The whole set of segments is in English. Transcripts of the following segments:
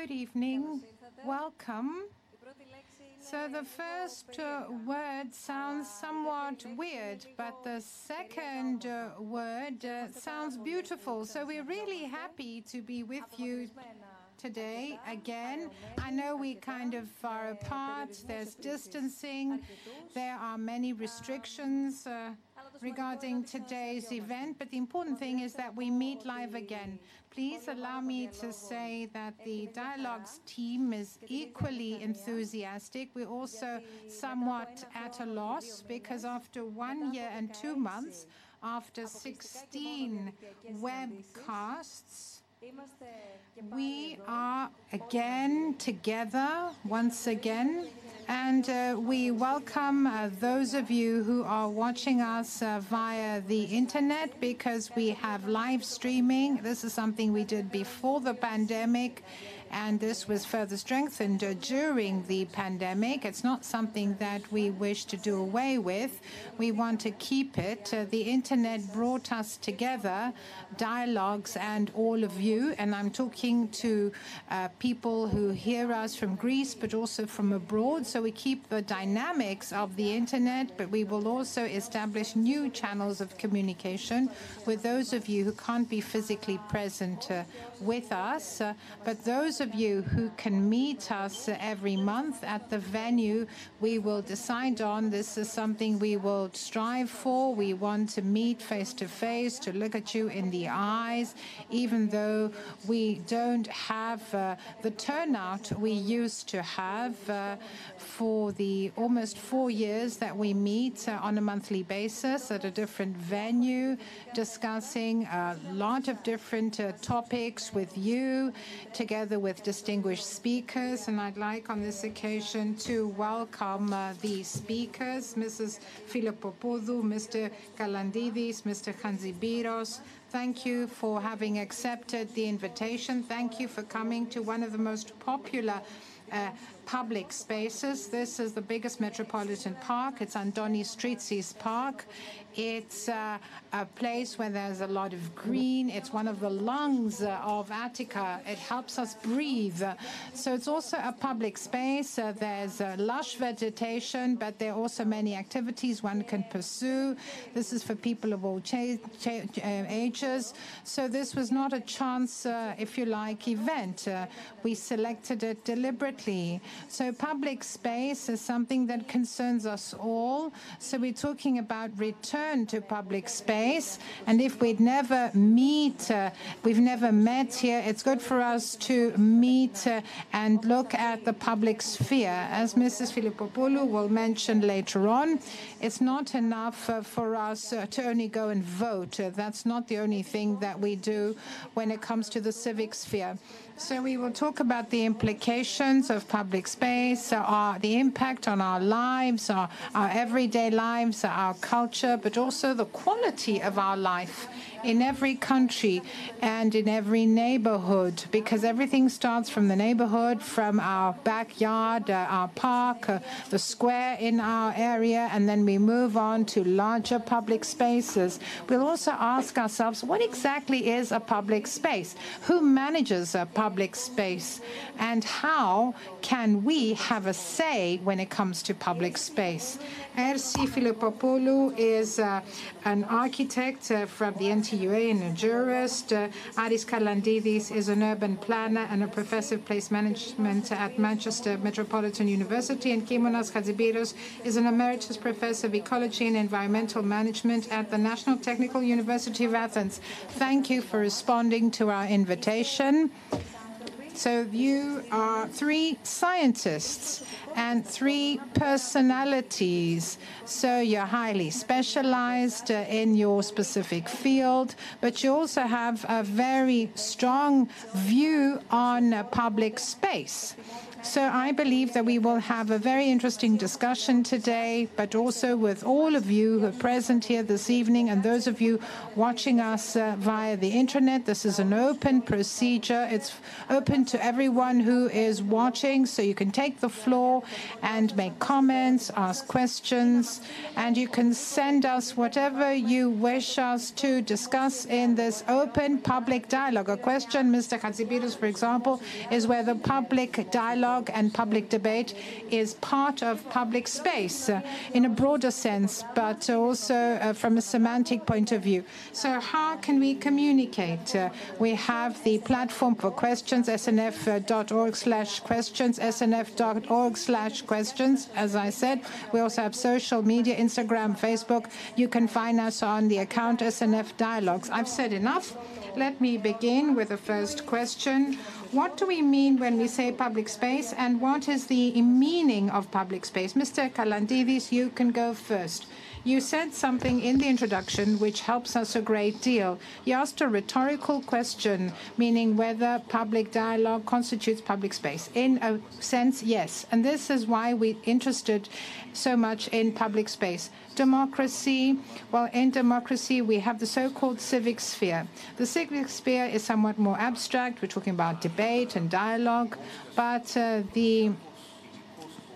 Good evening. Welcome. So the first uh, word sounds somewhat weird, but the second uh, word uh, sounds beautiful. So we're really happy to be with you today again. I know we kind of are apart, there's distancing, there are many restrictions uh, regarding today's event, but the important thing is that we meet live again. Please allow me to say that the dialogues team is equally enthusiastic. We're also somewhat at a loss because after one year and two months, after 16 webcasts, we are again together once again and uh, we welcome uh, those of you who are watching us uh, via the internet because we have live streaming. This is something we did before the pandemic and this was further strengthened during the pandemic. It's not something that we wish to do away with. We want to keep it. Uh, the internet brought us together, dialogues and all of you, and I'm talking to uh, people who hear us from Greece but also from abroad. So we keep the dynamics of the internet, but we will also establish new channels of communication with those of you who can't be physically present uh, with us. Uh, but those of you who can meet us every month at the venue we will decide on. This is something we will strive for. We want to meet face to face, to look at you in the eyes, even though we don't have uh, the turnout we used to have uh, for the almost four years that we meet uh, on a monthly basis at a different venue, discussing a lot of different uh, topics with you, together with distinguished speakers. And I'd like on this occasion to welcome uh, the speakers, Mrs. Filippopoulou, Mr. Kalandides, Mr. Hadjibiros. Thank you for having accepted the invitation. Thank you for coming to one of the most popular uh, public spaces. This is the biggest metropolitan park. It's Antonis Tritsis Park. It's uh, a place where there's a lot of green. It's one of the lungs uh, of Attica. It helps us breathe. So it's also a public space. Uh, there's lush vegetation, but there are also many activities one can pursue. This is for people of all ages. So this was not a chance, if you like, event. we selected it deliberately. So public space is something that concerns us all. So we're talking about return to public space. And if we'd never meet, uh, we've never met here, it's good for us to meet uh, and look at the public sphere. As Mrs. Filippopoulou will mention later on, it's not enough uh, for us uh, to only go and vote. Uh, that's not the only thing that we do when it comes to the civic sphere. So we will talk about the implications of public space, uh, the impact on our lives, our, our everyday lives, our culture, but also the quality of our life in every country and in every neighborhood, because everything starts from the neighborhood, from our backyard, uh, our park, uh, the square in our area, and then we move on to larger public spaces. We'll also ask ourselves, what exactly is a public space? Who manages a public space? And how can we have a say when it comes to public space? Ersi Filippopoulou is uh, an architect uh, from the NTUA and a jurist. Uh, Ares Kalandides is an urban planner and a professor of place management at Manchester Metropolitan University. And Kimonas Hadjibiros is an emeritus professor of ecology and environmental management at the National Technical University of Athens. Thank you for responding to our invitation. So you are three scientists and three personalities. So you're highly specialized uh, in your specific field, but you also have a very strong view on uh, public space. So I believe that we will have a very interesting discussion today, but also with all of you who are present here this evening and those of you watching us uh, via the internet. This is an open procedure. It's open to everyone who is watching, so you can take the floor and make comments, ask questions, and you can send us whatever you wish us to discuss in this open public dialogue. A question, Mr. Khatsipidis, for example, is whether public dialogue dialogue and public debate is part of public space uh, in a broader sense, but also uh, from a semantic point of view. So how can we communicate? Uh, we have the platform for questions, snf.org slash questions, snf.org slash questions, as I said. We also have social media, Instagram, Facebook. You can find us on the account SNF Dialogues. I've said enough. Let me begin with the first question. What do we mean when we say public space, and what is the meaning of public space? Mr. Kalandides, you can go first. You said something in the introduction which helps us a great deal. You asked a rhetorical question, meaning whether public dialogue constitutes public space. In a sense, yes. And this is why we're interested so much in public space. Democracy, well, in democracy, we have the so called civic sphere. The civic sphere is somewhat more abstract. We're talking about debate and dialogue, but uh, the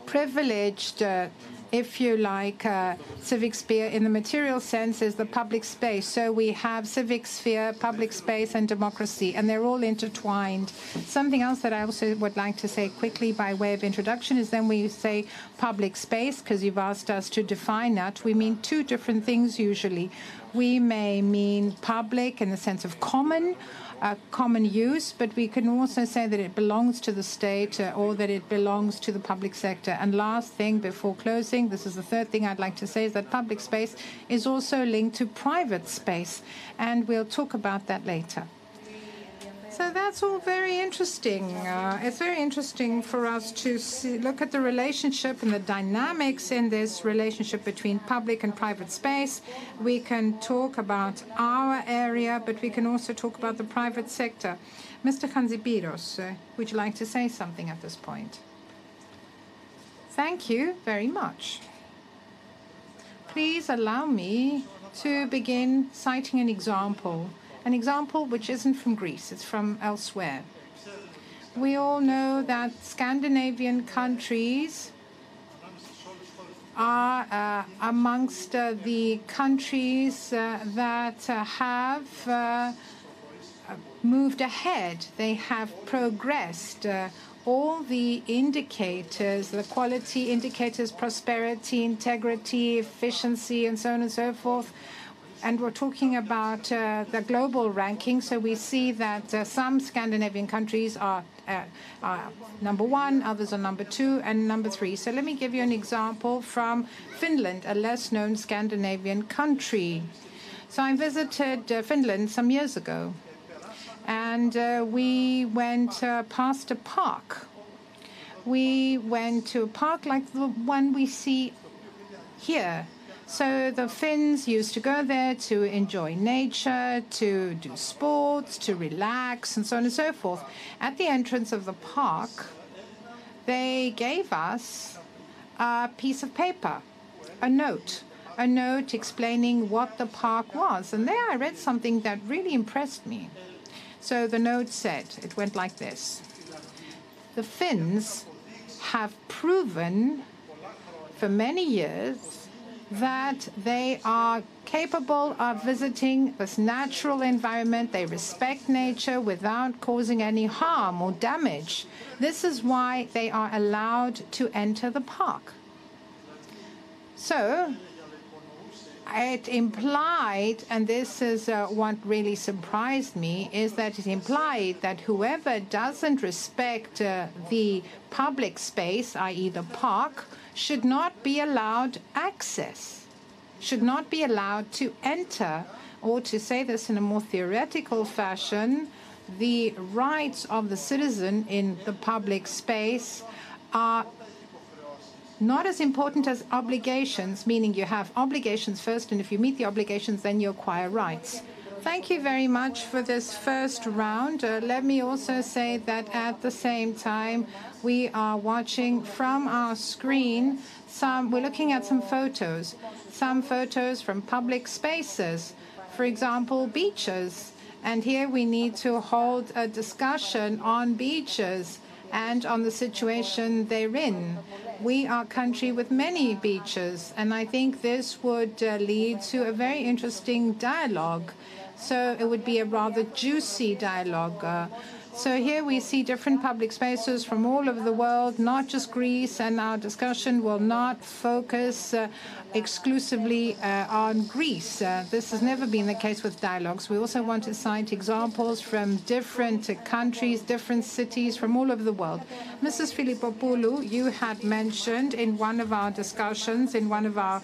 privileged uh, if you like, uh, civic sphere in the material sense is the public space. So we have civic sphere, public space, and democracy, and they're all intertwined. Something else that I also would like to say quickly by way of introduction is then we say public space, because you've asked us to define that, we mean two different things usually. We may mean public in the sense of common uh, common use, but we can also say that it belongs to the state uh, or that it belongs to the public sector. And last thing before closing, this is the third thing I'd like to say, is that public space is also linked to private space. And we'll talk about that later. So that's all very interesting. Uh, it's very interesting for us to see, look at the relationship and the dynamics in this relationship between public and private space. We can talk about our area, but we can also talk about the private sector. Mr. Hadjibiros, uh, would you like to say something at this point? Thank you very much. Please allow me to begin citing an example an example which isn't from Greece, it's from elsewhere. We all know that Scandinavian countries are uh, amongst uh, the countries uh, that uh, have uh, moved ahead. They have progressed. Uh, all the indicators, the quality indicators, prosperity, integrity, efficiency, and so on and so forth, and we're talking about uh, the global ranking. So we see that uh, some Scandinavian countries are, uh, are, number one, others are number two, and number three. So let me give you an example from Finland, a less known Scandinavian country. So I visited uh, Finland some years ago, and uh, we went uh, past a park. We went to a park like the one we see here so the Finns used to go there to enjoy nature, to do sports, to relax, and so on and so forth. At the entrance of the park, they gave us a piece of paper, a note, a note explaining what the park was. And there I read something that really impressed me. So the note said, it went like this The Finns have proven for many years that they are capable of visiting this natural environment. They respect nature without causing any harm or damage. This is why they are allowed to enter the park. So, it implied, and this is uh, what really surprised me, is that it implied that whoever doesn't respect uh, the public space, i.e., the park, should not be allowed access, should not be allowed to enter, or to say this in a more theoretical fashion, the rights of the citizen in the public space are not as important as obligations, meaning you have obligations first, and if you meet the obligations, then you acquire rights. Thank you very much for this first round. Uh, let me also say that at the same time, we are watching from our screen some, we're looking at some photos, some photos from public spaces, for example, beaches. And here we need to hold a discussion on beaches and on the situation they're in. We are a country with many beaches, and I think this would uh, lead to a very interesting dialogue. So it would be a rather juicy dialogue. Uh, so here we see different public spaces from all over the world, not just Greece, and our discussion will not focus uh, exclusively uh, on Greece. Uh, this has never been the case with dialogues. We also want to cite examples from different countries, different cities from all over the world. Mrs. Filippopoulou, you had mentioned in one of our discussions, in one of our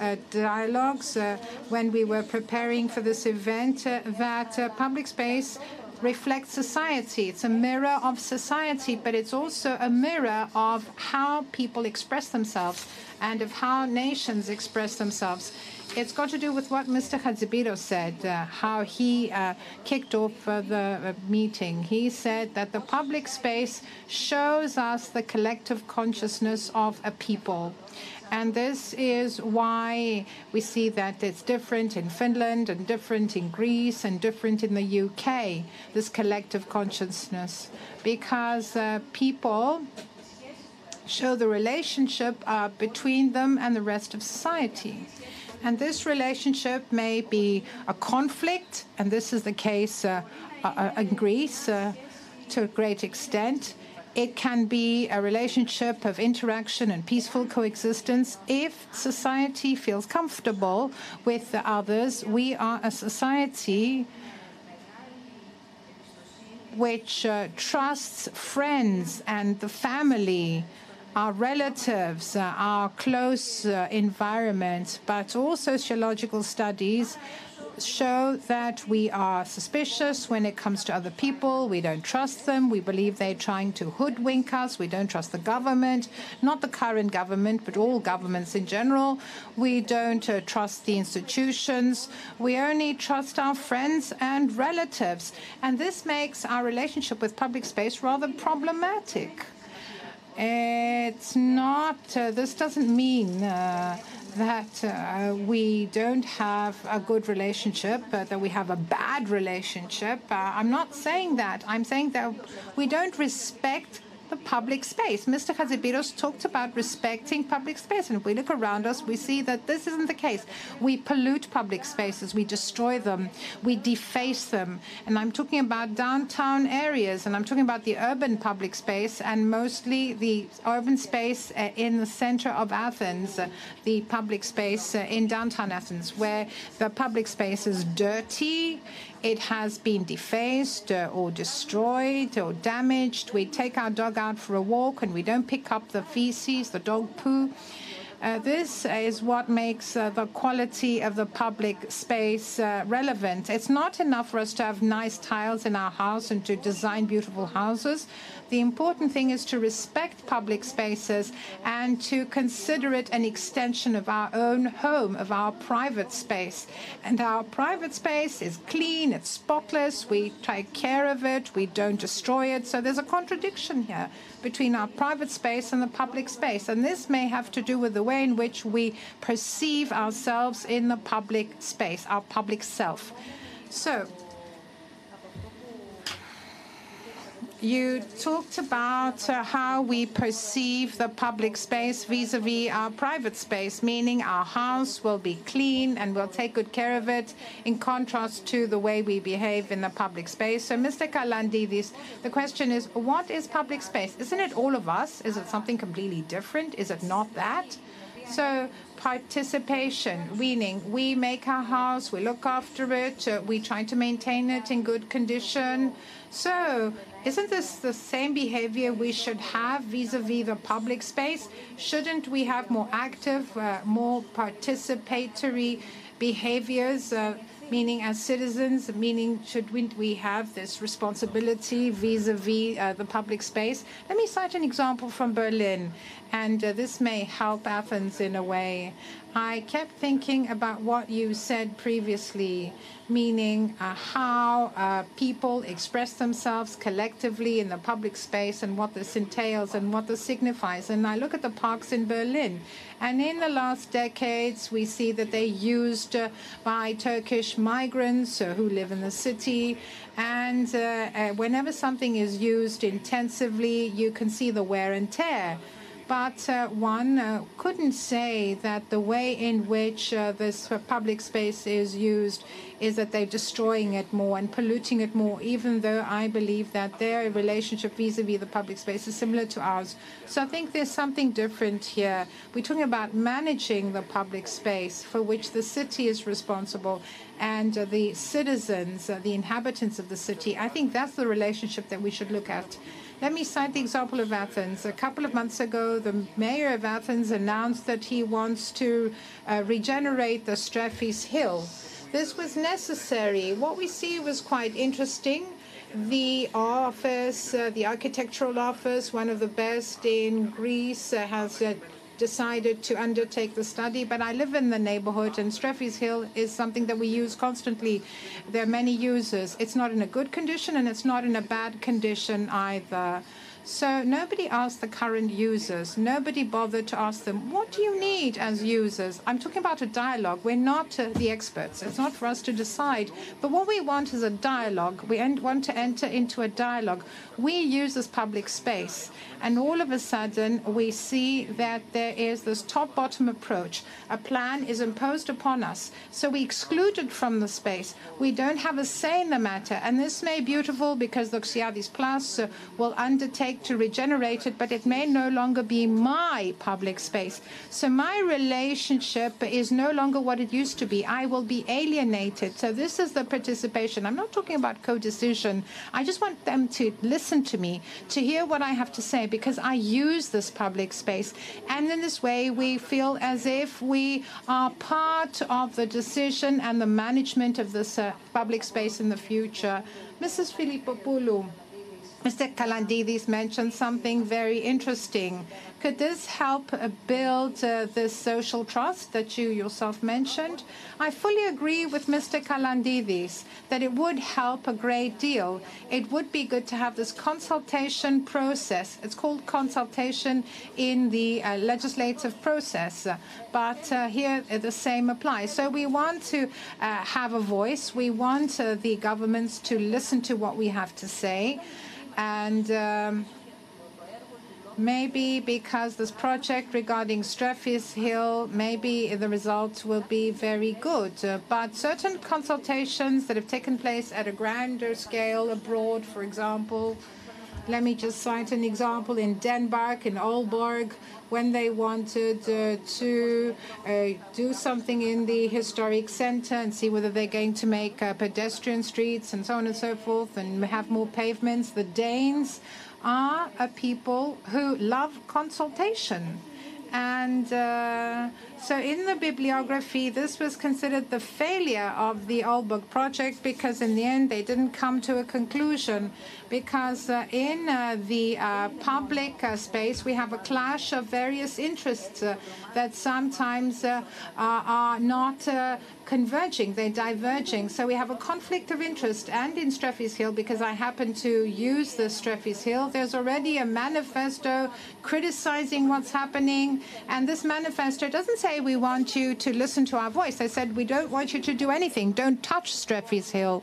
uh, dialogues uh, when we were preparing for this event uh, that uh, public space reflects society. It's a mirror of society, but it's also a mirror of how people express themselves and of how nations express themselves. It's got to do with what Mr. Hatzibiro said, uh, how he uh, kicked off uh, the meeting. He said that the public space shows us the collective consciousness of a people. And this is why we see that it's different in Finland and different in Greece and different in the UK, this collective consciousness, because uh, people show the relationship uh, between them and the rest of society. And this relationship may be a conflict, and this is the case uh, uh, in Greece uh, to a great extent. It can be a relationship of interaction and peaceful coexistence if society feels comfortable with the others. We are a society which uh, trusts friends and the family, our relatives, uh, our close uh, environment, but all sociological studies show that we are suspicious when it comes to other people. We don't trust them. We believe they're trying to hoodwink us. We don't trust the government, not the current government, but all governments in general. We don't uh, trust the institutions. We only trust our friends and relatives. And this makes our relationship with public space rather problematic. It's not, uh, this doesn't mean uh, that uh, we don't have a good relationship, uh, that we have a bad relationship. Uh, I'm not saying that. I'm saying that we don't respect the public space. Mr. Hadjibiros talked about respecting public space. And if we look around us, we see that this isn't the case. We pollute public spaces, we destroy them, we deface them. And I'm talking about downtown areas, and I'm talking about the urban public space, and mostly the urban space uh, in the center of Athens, uh, the public space uh, in downtown Athens, where the public space is dirty it has been defaced uh, or destroyed or damaged. We take our dog out for a walk and we don't pick up the feces, the dog poo. Uh, this is what makes uh, the quality of the public space uh, relevant. It's not enough for us to have nice tiles in our house and to design beautiful houses. The important thing is to respect public spaces and to consider it an extension of our own home, of our private space. And our private space is clean, it's spotless, we take care of it, we don't destroy it. So there's a contradiction here between our private space and the public space. And this may have to do with the way in which we perceive ourselves in the public space, our public self. So, you talked about uh, how we perceive the public space vis-a-vis our private space, meaning our house will be clean and we'll take good care of it, in contrast to the way we behave in the public space. So, Mr. Kalandides, the question is, what is public space? Isn't it all of us? Is it something completely different? Is it not that? So, participation, meaning we make our house, we look after it, uh, we try to maintain it in good condition. So, isn't this the same behavior we should have vis-a-vis the public space? Shouldn't we have more active, uh, more participatory behaviors? Uh, meaning as citizens, meaning should we, have this responsibility vis-a-vis uh, the public space? Let me cite an example from Berlin, and uh, this may help Athens in a way. I kept thinking about what you said previously, meaning uh, how uh, people express themselves collectively in the public space and what this entails and what this signifies. And I look at the parks in Berlin, and in the last decades, we see that they're used uh, by Turkish migrants uh, who live in the city. And uh, uh, whenever something is used intensively, you can see the wear and tear but uh, one uh, couldn't say that the way in which uh, this public space is used is that they're destroying it more and polluting it more, even though I believe that their relationship vis-a-vis the public space is similar to ours. So I think there's something different here. We're talking about managing the public space for which the city is responsible and uh, the citizens, uh, the inhabitants of the city. I think that's the relationship that we should look at. Let me cite the example of Athens. A couple of months ago, the mayor of Athens announced that he wants to uh, regenerate the Strefis Hill. This was necessary. What we see was quite interesting. The office, uh, the architectural office, one of the best in Greece, uh, has decided to undertake the study, but I live in the neighborhood, and Strefis Hill is something that we use constantly. There are many users. It's not in a good condition, and it's not in a bad condition either. So nobody asked the current users. Nobody bothered to ask them, what do you need as users? I'm talking about a dialogue. We're not uh, the experts. It's not for us to decide. But what we want is a dialogue. We want to enter into a dialogue. We use this public space. And all of a sudden, we see that there is this top bottom approach. A plan is imposed upon us. So we excluded from the space. We don't have a say in the matter. And this may be beautiful because the Doxiadis Plus uh, will undertake to regenerate it, but it may no longer be my public space. So my relationship is no longer what it used to be. I will be alienated. So this is the participation. I'm not talking about co-decision. I just want them to listen to me, to hear what I have to say, because I use this public space. And in this way, we feel as if we are part of the decision and the management of this uh, public space in the future. Mrs. Filippopoulou. Mr. Kalandides mentioned something very interesting. Could this help uh, build uh, this social trust that you yourself mentioned? I fully agree with Mr. Kalandides that it would help a great deal. It would be good to have this consultation process. It's called consultation in the uh, legislative process, but uh, here uh, the same applies. So we want to uh, have a voice. We want the governments to listen to what we have to say. And um, maybe because this project regarding Strefis Hill, maybe the results will be very good. Uh, but certain consultations that have taken place at a grander scale abroad, for example, let me just cite an example in Denmark, in Aalborg, when they wanted uh, to uh, do something in the historic center and see whether they're going to make uh, pedestrian streets and so on and so forth and have more pavements. The Danes are a people who love consultation. And uh, so in the bibliography, this was considered the failure of the Aalborg project because in the end they didn't come to a conclusion. Because uh, in uh, the uh, public uh, space, we have a clash of various interests uh, that sometimes uh, are not converging, they're diverging. So we have a conflict of interest. And in Strefis Hill, because I happen to use the Strefis Hill, there's already a manifesto criticizing what's happening. And this manifesto doesn't say we want you to listen to our voice. They said we don't want you to do anything. Don't touch Streffy's Hill.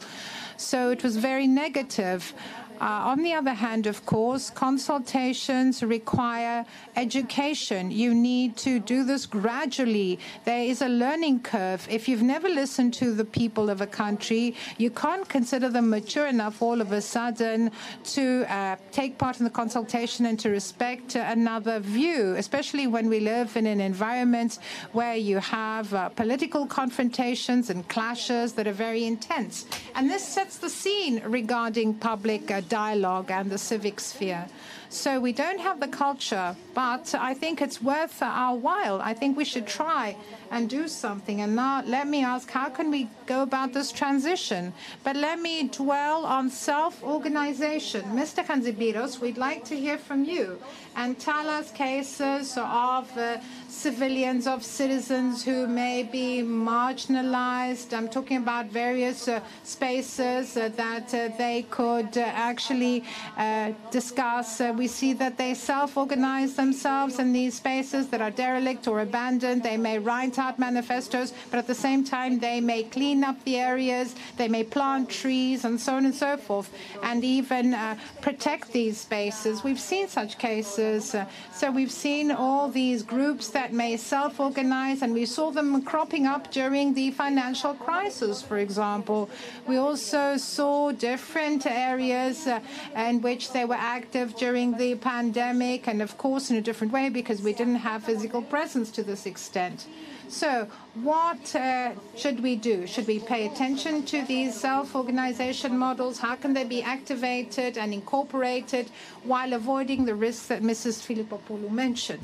So it was very negative. Uh, on the other hand, of course, consultations require education. You need to do this gradually. There is a learning curve. If you've never listened to the people of a country, you can't consider them mature enough all of a sudden to uh, take part in the consultation and to respect another view, especially when we live in an environment where you have uh, political confrontations and clashes that are very intense. And this sets the scene regarding public uh, dialogue and the civic sphere. So we don't have the culture, but I think it's worth our while. I think we should try and do something. And now let me ask, how can we go about this transition? But let me dwell on self-organization. Mr. Hadjibiros, we'd like to hear from you and tell us cases of uh, civilians, of citizens who may be marginalized. I'm talking about various uh, spaces uh, that uh, they could uh, actually uh, discuss. we see that they self-organize themselves in these spaces that are derelict or abandoned. They may write out manifestos, but at the same time, they may clean up the areas, they may plant trees, and so on and so forth, and even protect these spaces. We've seen such cases uh, so we've seen all these groups that may self-organize, and we saw them cropping up during the financial crisis, for example. We also saw different areas uh, in which they were active during the pandemic, and of course in a different way because we didn't have physical presence to this extent. So, what uh, should we do? Should we pay attention to these self organization models? How can they be activated and incorporated while avoiding the risks that Mrs. Filippopoulou mentioned?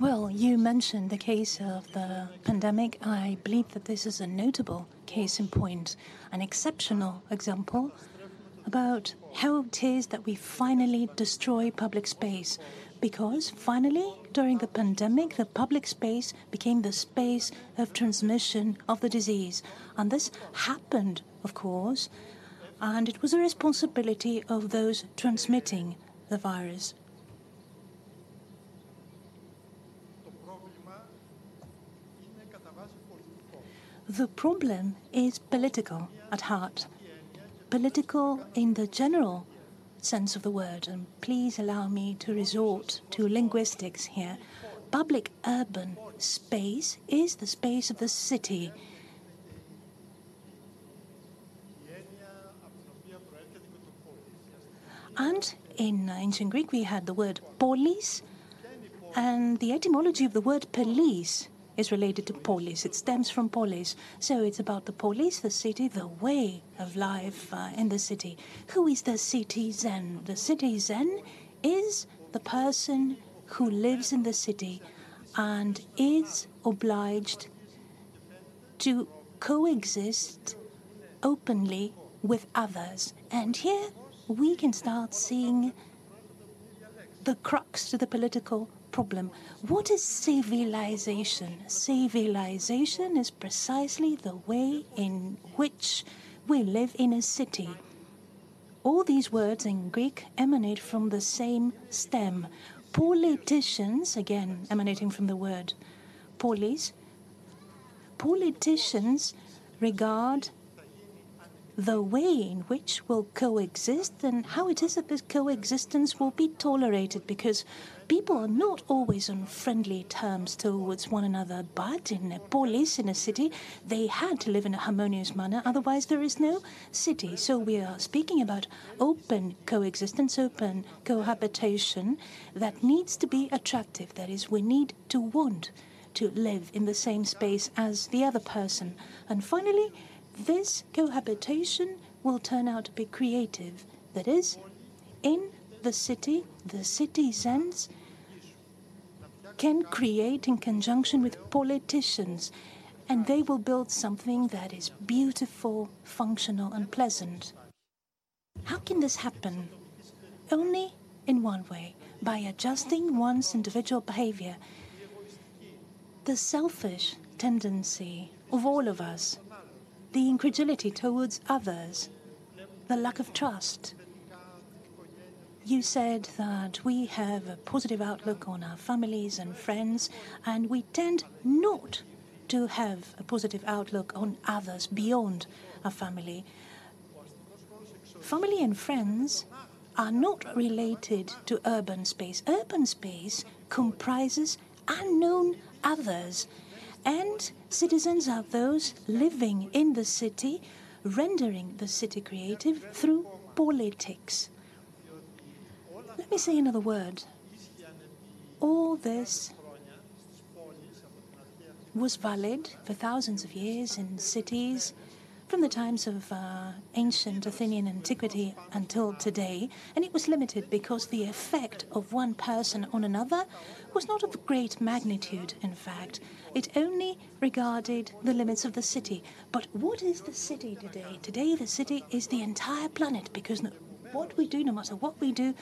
Well, you mentioned the case of the pandemic. I believe that this is a notable case in point, an exceptional example about how it is that we finally destroy public space because finally, during the pandemic, the public space became the space of transmission of the disease. And this happened, of course, and it was a responsibility of those transmitting the virus. The problem is political at heart. Political in the general sense of the word, and please allow me to resort to linguistics here. Public urban space is the space of the city. And in ancient Greek, we had the word polis, and the etymology of the word police is related to polis. It stems from polis. So it's about the polis, the city, the way of life uh, in the city. Who is the citizen? The citizen is the person who lives in the city and is obliged to coexist openly with others. And here we can start seeing the crux to the political problem. What is civilization? Civilization is precisely the way in which we live in a city. All these words in Greek emanate from the same stem. Politicians, again emanating from the word polis, politicians regard the way in which we'll coexist and how it is that this coexistence will be tolerated because people are not always on friendly terms towards one another, but in a polis, in a city, they had to live in a harmonious manner, otherwise, there is no city. So, we are speaking about open coexistence, open cohabitation that needs to be attractive. That is, we need to want to live in the same space as the other person. And finally, this cohabitation will turn out to be creative. That is, in the city, the citizens can create in conjunction with politicians, and they will build something that is beautiful, functional, and pleasant. How can this happen? Only in one way by adjusting one's individual behavior. The selfish tendency of all of us, the incredulity towards others, the lack of trust, you said that we have a positive outlook on our families and friends, and we tend not to have a positive outlook on others beyond our family. Family and friends are not related to urban space. Urban space comprises unknown others, and citizens are those living in the city, rendering the city creative through politics. Let me say another word. All this was valid for thousands of years in cities, from the times of uh, ancient Athenian antiquity until today, and it was limited because the effect of one person on another was not of great magnitude, in fact. It only regarded the limits of the city. But what is the city today? Today, the city is the entire planet because what we do, no matter what we do,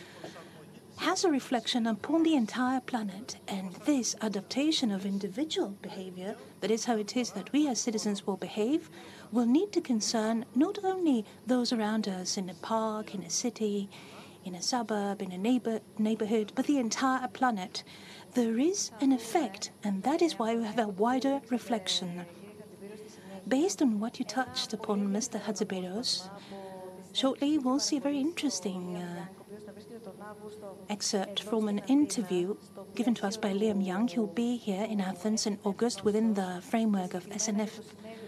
has a reflection upon the entire planet, and this adaptation of individual behavior, that is how it is that we as citizens will behave, will need to concern not only those around us in a park, in a city, in a suburb, in a neighbor, neighborhood, but the entire planet. There is an effect, and that is why we have a wider reflection. Based on what you touched upon, Mr. Hadjibiros, shortly we'll see a very interesting uh, excerpt from an interview given to us by Liam Young. He'll be here in Athens in August within the framework of SNF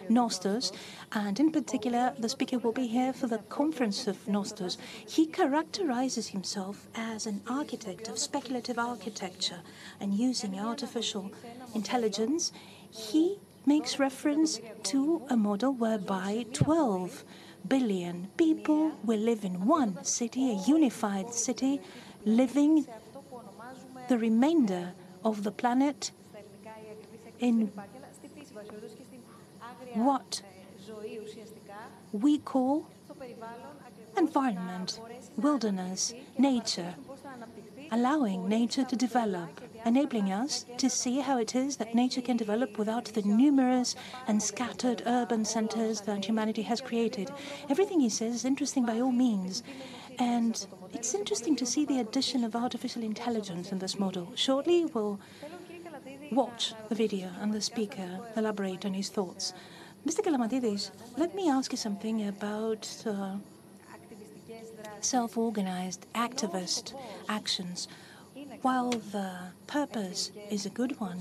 Nostos, and in particular, the speaker will be here for the conference of Nostos. He characterizes himself as an architect of speculative architecture and using artificial intelligence. He makes reference to a model whereby 12 billion people. Will live in one city, a unified city, living the remainder of the planet in what we call environment, wilderness, nature, allowing nature to develop, enabling us to see how it is that nature can develop without the numerous and scattered urban centers that humanity has created. Everything he says is interesting by all means. And it's interesting to see the addition of artificial intelligence in this model. Shortly, we'll watch the video and the speaker elaborate on his thoughts. Mr. Kalandides, let me ask you something about uh, self organized activist actions. While the purpose is a good one,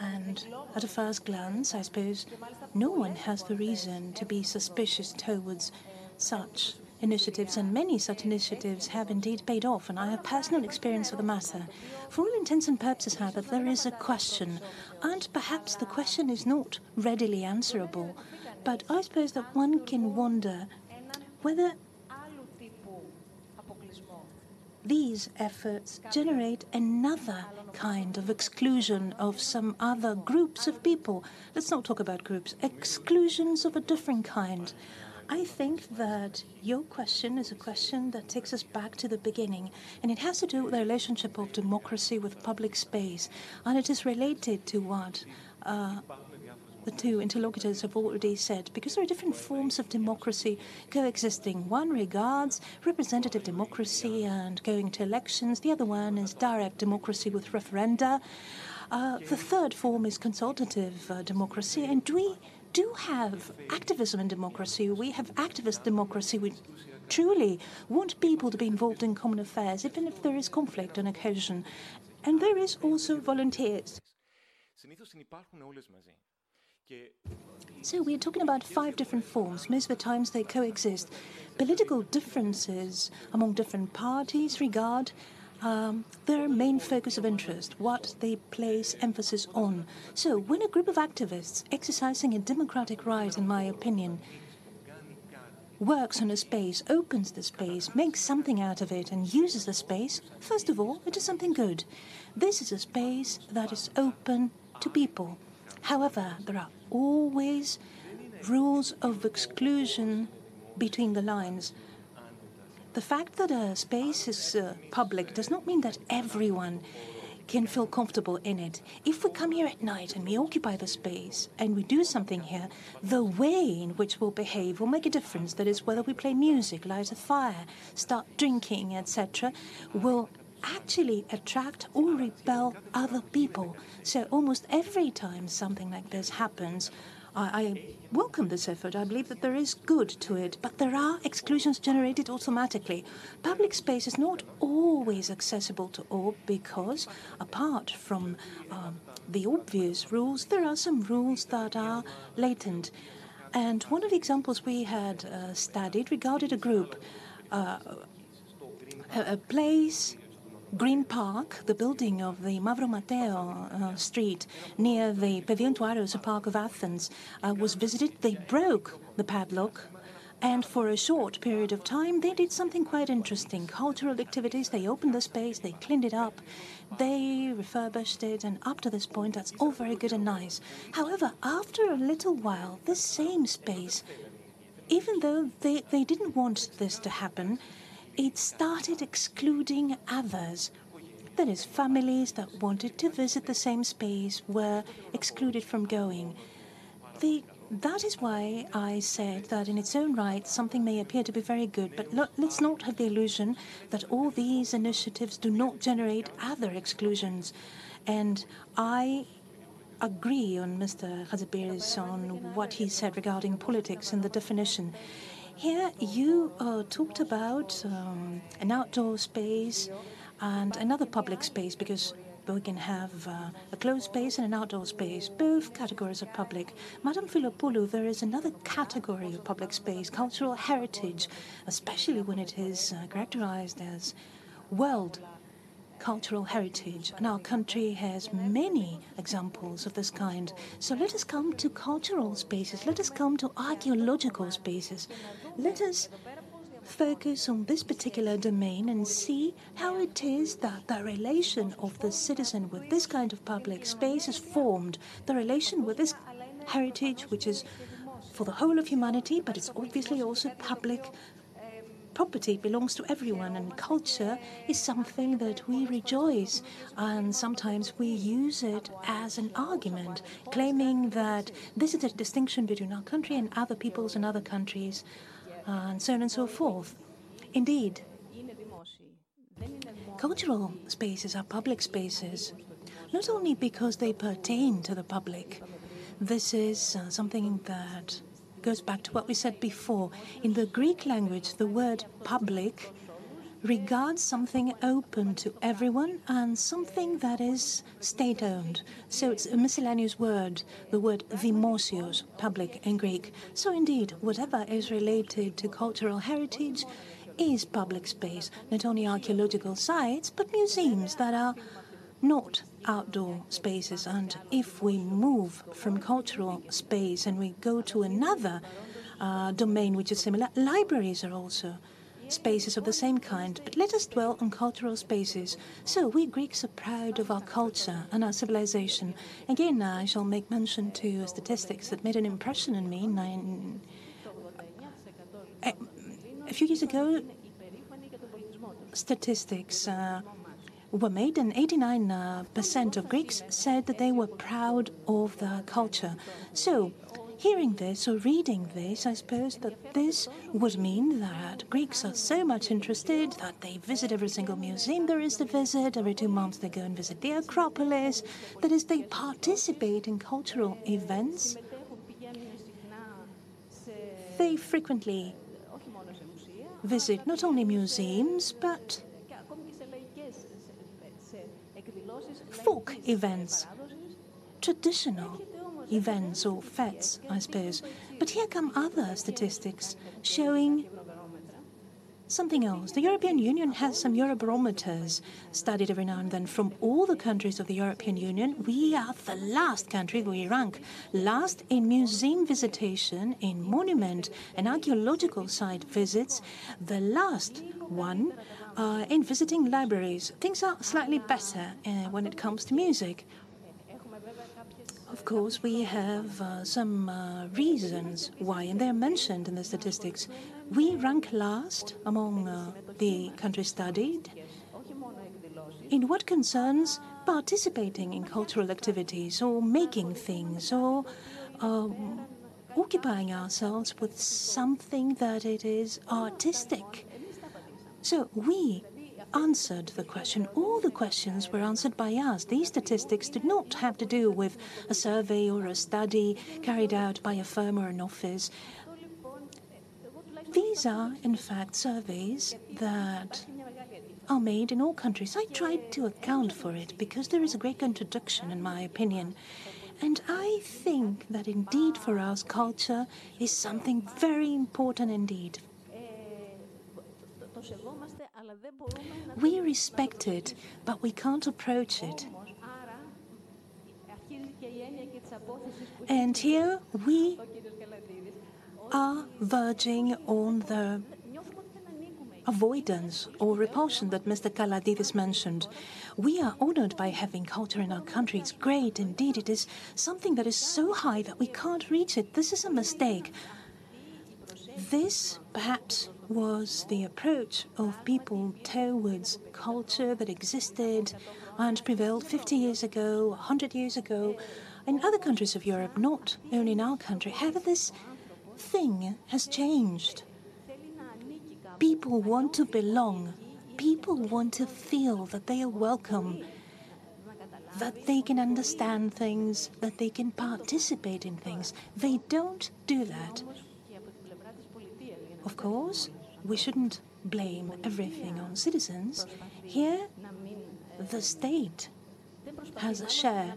and at a first glance, I suppose no one has the reason to be suspicious towards such initiatives, and many such initiatives have indeed paid off, and I have personal experience of the matter. For all intents and purposes, however, there is a question, and perhaps the question is not readily answerable, but I suppose that one can wonder whether these efforts generate another kind of exclusion of some other groups of people. Let's not talk about groups, exclusions of a different kind. I think that your question is a question that takes us back to the beginning, and it has to do with the relationship of democracy with public space, and it is related to what uh, the two interlocutors have already said, because there are different forms of democracy coexisting. One regards representative democracy and going to elections, the other one is direct democracy with referenda. Uh, the third form is consultative uh, democracy, and we do have activism in democracy. We have activist democracy. We truly want people to be involved in common affairs, even if there is conflict on occasion. And there is also volunteers. So we're talking about five different forms. Most of the times they coexist. Political differences among different parties regard um, their main focus of interest, what they place emphasis on. So, when a group of activists exercising a democratic right, in my opinion, works on a space, opens the space, makes something out of it, and uses the space, first of all, it is something good. This is a space that is open to people. However, there are always rules of exclusion between the lines. The fact that a space is uh, public does not mean that everyone can feel comfortable in it. If we come here at night and we occupy the space and we do something here, the way in which we'll behave will make a difference. That is, whether we play music, light a fire, start drinking, etc., will actually attract or repel other people. So almost every time something like this happens, I, I welcome this effort. I believe that there is good to it, but there are exclusions generated automatically. Public space is not always accessible to all because, apart from um, the obvious rules, there are some rules that are latent. And one of the examples we had uh, studied regarded a group, uh, a, a place Green Park, the building of the Mavro Mateo uh, street near the Pavilion tou Areos, park of Athens, uh, was visited. They broke the padlock and for a short period of time, they did something quite interesting. Cultural activities, they opened the space, they cleaned it up, they refurbished it, and up to this point, that's all very good and nice. However, after a little while, this same space, even though they, they didn't want this to happen, it started excluding others. That is, families that wanted to visit the same space were excluded from going. The that is why I said that in its own right something may appear to be very good, but lo- let's not have the illusion that all these initiatives do not generate other exclusions. And I agree on Mr. Hadjibiros on what he said regarding politics and the definition. Here, you uh, talked about um, an outdoor space and another public space because we can have uh, a closed space and an outdoor space. Both categories are public. Madam Filopoulou, there is another category of public space, cultural heritage, especially when it is uh, characterized as world cultural heritage, and our country has many examples of this kind. So let us come to cultural spaces, let us come to archaeological spaces, let us focus on this particular domain and see how it is that the relation of the citizen with this kind of public space is formed, the relation with this heritage, which is for the whole of humanity, but it's obviously also public property belongs to everyone, and culture is something that we rejoice. And sometimes we use it as an argument, claiming that this is a distinction between our country and other peoples and other countries and so on and so forth. Indeed, cultural spaces are public spaces, not only because they pertain to the public. This is uh, something that goes back to what we said before. In the Greek language, the word public regards something open to everyone and something that is state owned. So it's a miscellaneous word, the word demosios, public in Greek. So indeed, whatever is related to cultural heritage is public space, not only archaeological sites, but museums that are not outdoor spaces. And if we move from cultural space and we go to another uh, domain which is similar, libraries are also spaces of the same kind, but let us dwell on cultural spaces. So, we Greeks are proud of our culture and our civilization. Again, I shall make mention to statistics that made an impression on me. Nine, a, few years ago, statistics uh, were made, and 89% of Greeks said that they were proud of their culture. So, Hearing this or reading this, I suppose that this would mean that Greeks are so much interested that they visit every single museum there is to visit. Every two months they go and visit the Acropolis. That is, they participate in cultural events. They frequently visit not only museums but folk events, traditional events or fetes, I suppose. But here come other statistics showing something else. The European Union has some Eurobarometers studied every now and then from all the countries of the European Union. We are the last country, we rank last in museum visitation, in monument and archaeological site visits, the last one uh, in visiting libraries. Things are slightly better uh, when it comes to music. Of course, we have uh, some uh, reasons why, and they're mentioned in the statistics. We rank last among uh, the countries studied in what concerns participating in cultural activities or making things or um, occupying ourselves with something that it is artistic. So we answered the question. All the questions were answered by us. These statistics did not have to do with a survey or a study carried out by a firm or an office. These are, in fact, surveys that are made in all countries. I tried to account for it because there is a great contradiction, in my opinion. And I think that indeed for us, culture is something very important indeed. We respect it, but we can't approach it. And here we are verging on the avoidance or repulsion that Mr. Kalandides mentioned. We are honored by having culture in our country. It's great indeed. It is something that is so high that we can't reach it. This is a mistake. This perhaps was the approach of people towards culture that existed and prevailed 50 years ago, 100 years ago, in other countries of Europe, not only in our country. However, this thing has changed. People want to belong. People want to feel that they are welcome, that they can understand things, that they can participate in things. They don't do that. Of course, we shouldn't blame everything on citizens. Here, the state has a share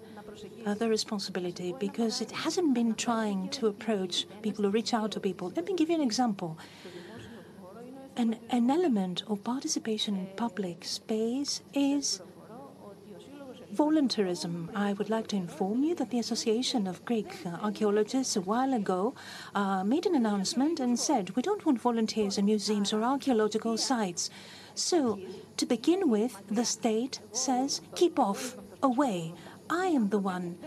of the responsibility because it hasn't been trying to approach people or reach out to people. Let me give you an example. An, an element of participation in public space is voluntarism. I would like to inform you that the Association of Greek Archaeologists a while ago uh, made an announcement and said, we don't want volunteers in museums or archaeological sites. So, to begin with, the state says, keep off, away. I am the one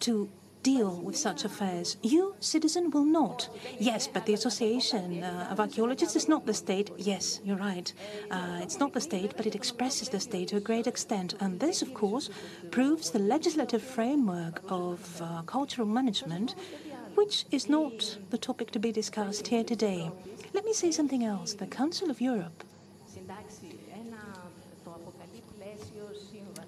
to deal with such affairs. You, citizen, will not. Yes, but the Association uh, of Archaeologists is not the state. Yes, you're right. Uh, it's not the state, but it expresses the state to a great extent. And this, of course, proves the legislative framework of uh, cultural management, which is not the topic to be discussed here today. Let me say something else. The Council of Europe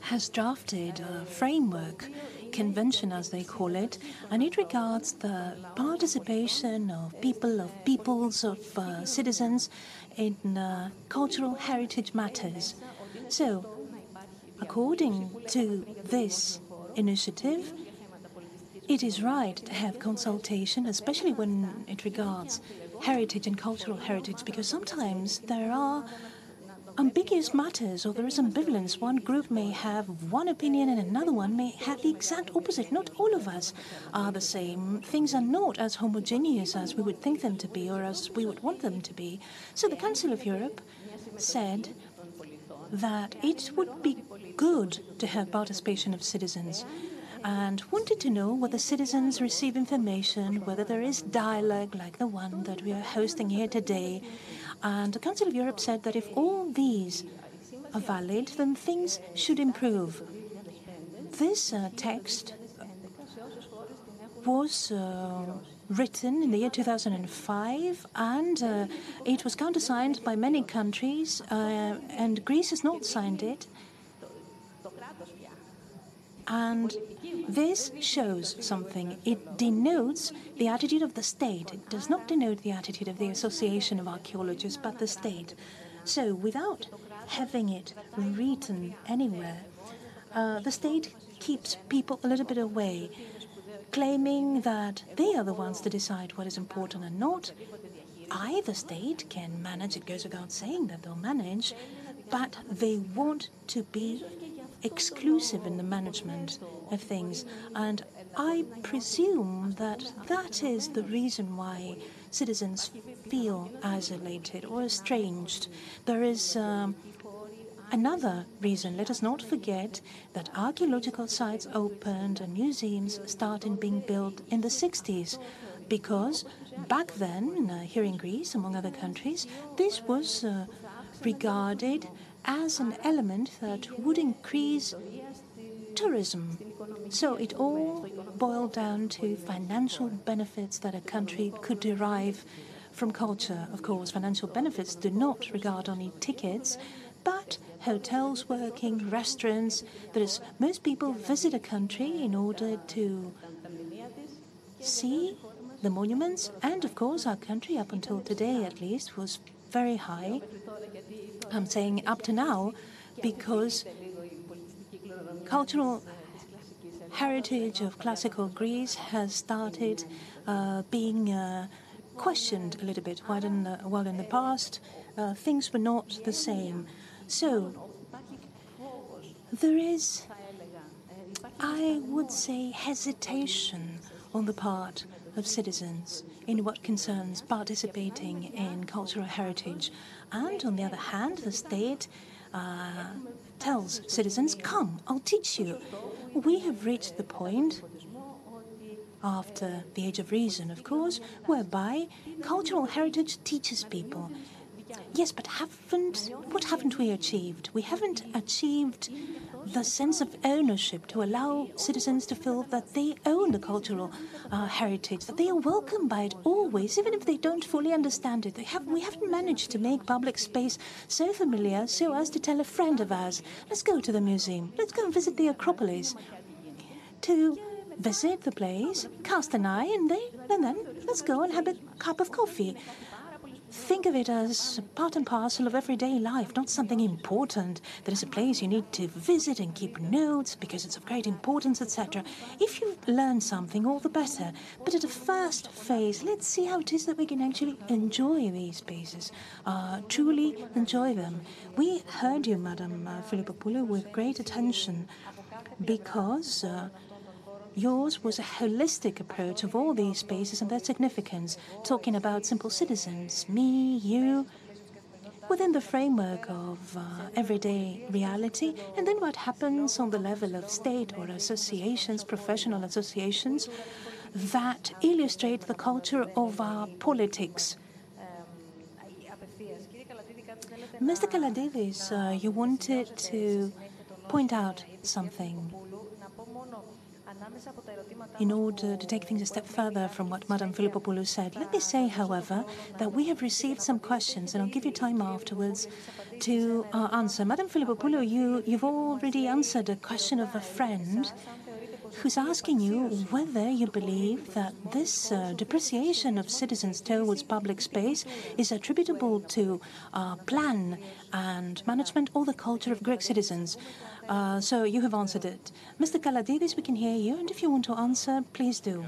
has drafted a framework convention, as they call it, and it regards the participation of people, of peoples, of uh, citizens in uh, cultural heritage matters. So, according to this initiative, it is right to have consultation, especially when it regards heritage and cultural heritage, because sometimes there are ambiguous matters or there is ambivalence. One group may have one opinion and another one may have the exact opposite. Not all of us are the same. Things are not as homogeneous as we would think them to be or as we would want them to be. So the Council of Europe said that it would be good to have participation of citizens and wanted to know whether citizens receive information, whether there is dialogue like the one that we are hosting here today, and the Council of Europe said that if all these are valid, then things should improve. This uh, text was uh, written in the year 2005 and uh, it was countersigned by many countries, uh, and Greece has not signed it. And this shows something. It denotes the attitude of the state. It does not denote the attitude of the Association of Archaeologists, but the state. So, without having it written anywhere, uh, the state keeps people a little bit away, claiming that they are the ones to decide what is important and not. I, the state, can manage, it goes without saying that they'll manage, but they want to be exclusive in the management of things. And I presume that that is the reason why citizens feel isolated or estranged. There is um, another reason. Let us not forget that archaeological sites opened and museums started being built in the 60s because back then, uh, here in Greece, among other countries, this was uh, regarded as an element that would increase tourism. So it all boiled down to financial benefits that a country could derive from culture. Of course, financial benefits do not regard only tickets, but hotels working, restaurants. That is, most people visit a country in order to see the monuments, and of course, our country, up until today at least, was very high I'm saying up to now because cultural heritage of classical Greece has started uh, being uh, questioned a little bit, while in the, while in the past uh, things were not the same. So there is, I would say, hesitation on the part of citizens in what concerns participating in cultural heritage. And on the other hand, the state uh, tells citizens, Come, I'll teach you. We have reached the point, after the age of reason, of course, whereby cultural heritage teaches people. Yes, but haven't what haven't we achieved? We haven't achieved the sense of ownership to allow citizens to feel that they own the cultural uh, heritage, that they are welcomed by it always, even if they don't fully understand it. Have, we haven't managed to make public space so familiar so as to tell a friend of ours, let's go to the museum, let's go and visit the Acropolis. To visit the place, cast an eye, and, they, and then let's go and have a cup of coffee. Think of it as part and parcel of everyday life, not something important that is a place you need to visit and keep notes because it's of great importance, etc. If you've learned something, all the better. But at a first phase, let's see how it is that we can actually enjoy these spaces, uh, truly enjoy them. We heard you, Madam uh, Filippopoulou, with great attention because. Uh, Yours was a holistic approach of all these spaces and their significance, talking about simple citizens, me, you, within the framework of uh, everyday reality, and then what happens on the level of state or associations, professional associations, that illustrate the culture of our politics. Mr. Kalandides, uh, you wanted to point out something in order to take things a step further from what Madame Filippopoulou said, let me say, however, that we have received some questions, and I'll give you time afterwards to uh, answer. Madame Filippopoulou, you, you've already answered a question of a friend who's asking you whether you believe that this uh, depreciation of citizens towards public space is attributable to uh, plan and management or the culture of Greek citizens. Uh, so you have answered it. Mr. Kalandides, we can hear you, and if you want to answer, please do.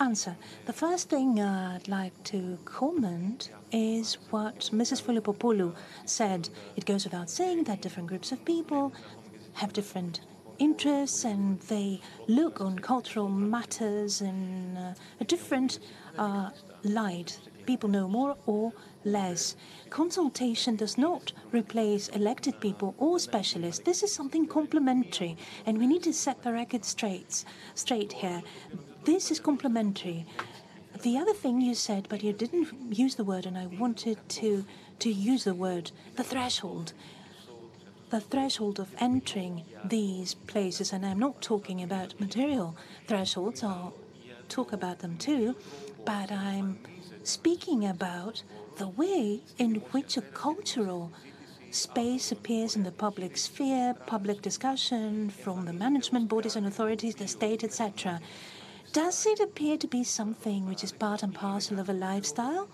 Answer. The first thing uh, I'd like to comment is what Mrs. Filippopoulou said. It goes without saying that different groups of people have different interests and they look on cultural matters in uh, a different uh, light. People know more or less. Consultation does not replace elected people or specialists. This is something complementary, and we need to set the record straight, straight here. This is complementary. The other thing you said, but you didn't use the word, and I wanted to, to use the word, the threshold. The threshold of entering these places, and I'm not talking about material thresholds, I'll talk about them too, but I'm speaking about the way in which a cultural space appears in the public sphere, public discussion from the management bodies and authorities, the state, etc. Does it appear to be something which is part and parcel of a lifestyle?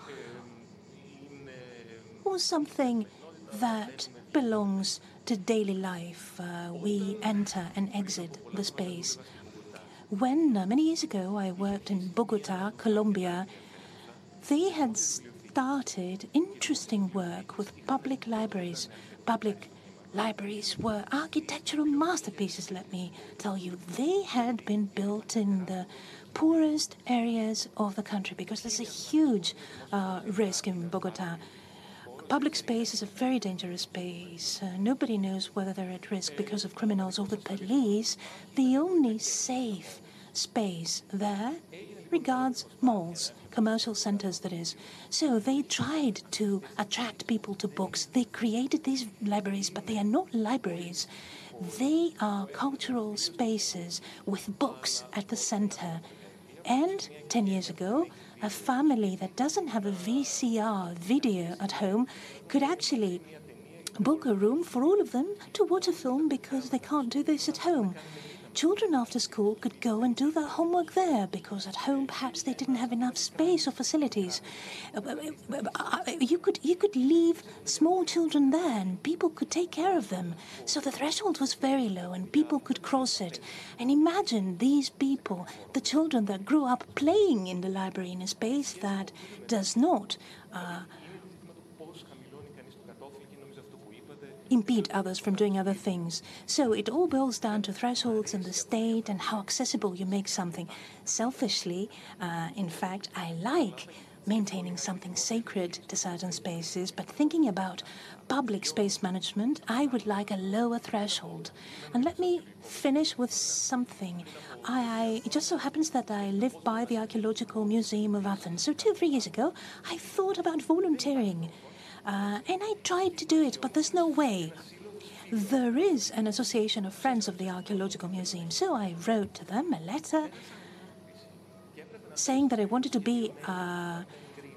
Or something that belongs to daily life? Uh, we enter and exit the space. When uh, many years ago I worked in Bogota, Colombia, they had started interesting work with public libraries. Public libraries were architectural masterpieces, let me tell you. They had been built in the poorest areas of the country because there's a huge uh, risk in Bogota. Public space is a very dangerous space. Uh, nobody knows whether they're at risk because of criminals or the police. The only safe space there regards malls, commercial centers, that is. So they tried to attract people to books. They created these libraries, but they are not libraries. They are cultural spaces with books at the center. And 10 years ago, a family that doesn't have a VCR video at home could actually book a room for all of them to watch a film because they can't do this at home. Children after school could go and do their homework there because at home perhaps they didn't have enough space or facilities. Uh, uh, uh, you could you could leave small children there and people could take care of them. So the threshold was very low and people could cross it. And imagine these people, the children that grew up playing in the library in a space that does not. Uh, impede others from doing other things. So it all boils down to thresholds and the state and how accessible you make something. Selfishly, uh, in fact, I like maintaining something sacred to certain spaces, but thinking about public space management, I would like a lower threshold. And let me finish with something. I, I, it just so happens that I live by the Archaeological Museum of Athens. So, two, three years ago, I thought about volunteering uh, and I tried to do it, but there's no way. There is an association of friends of the Archaeological Museum, so I wrote to them a letter saying that I wanted to be a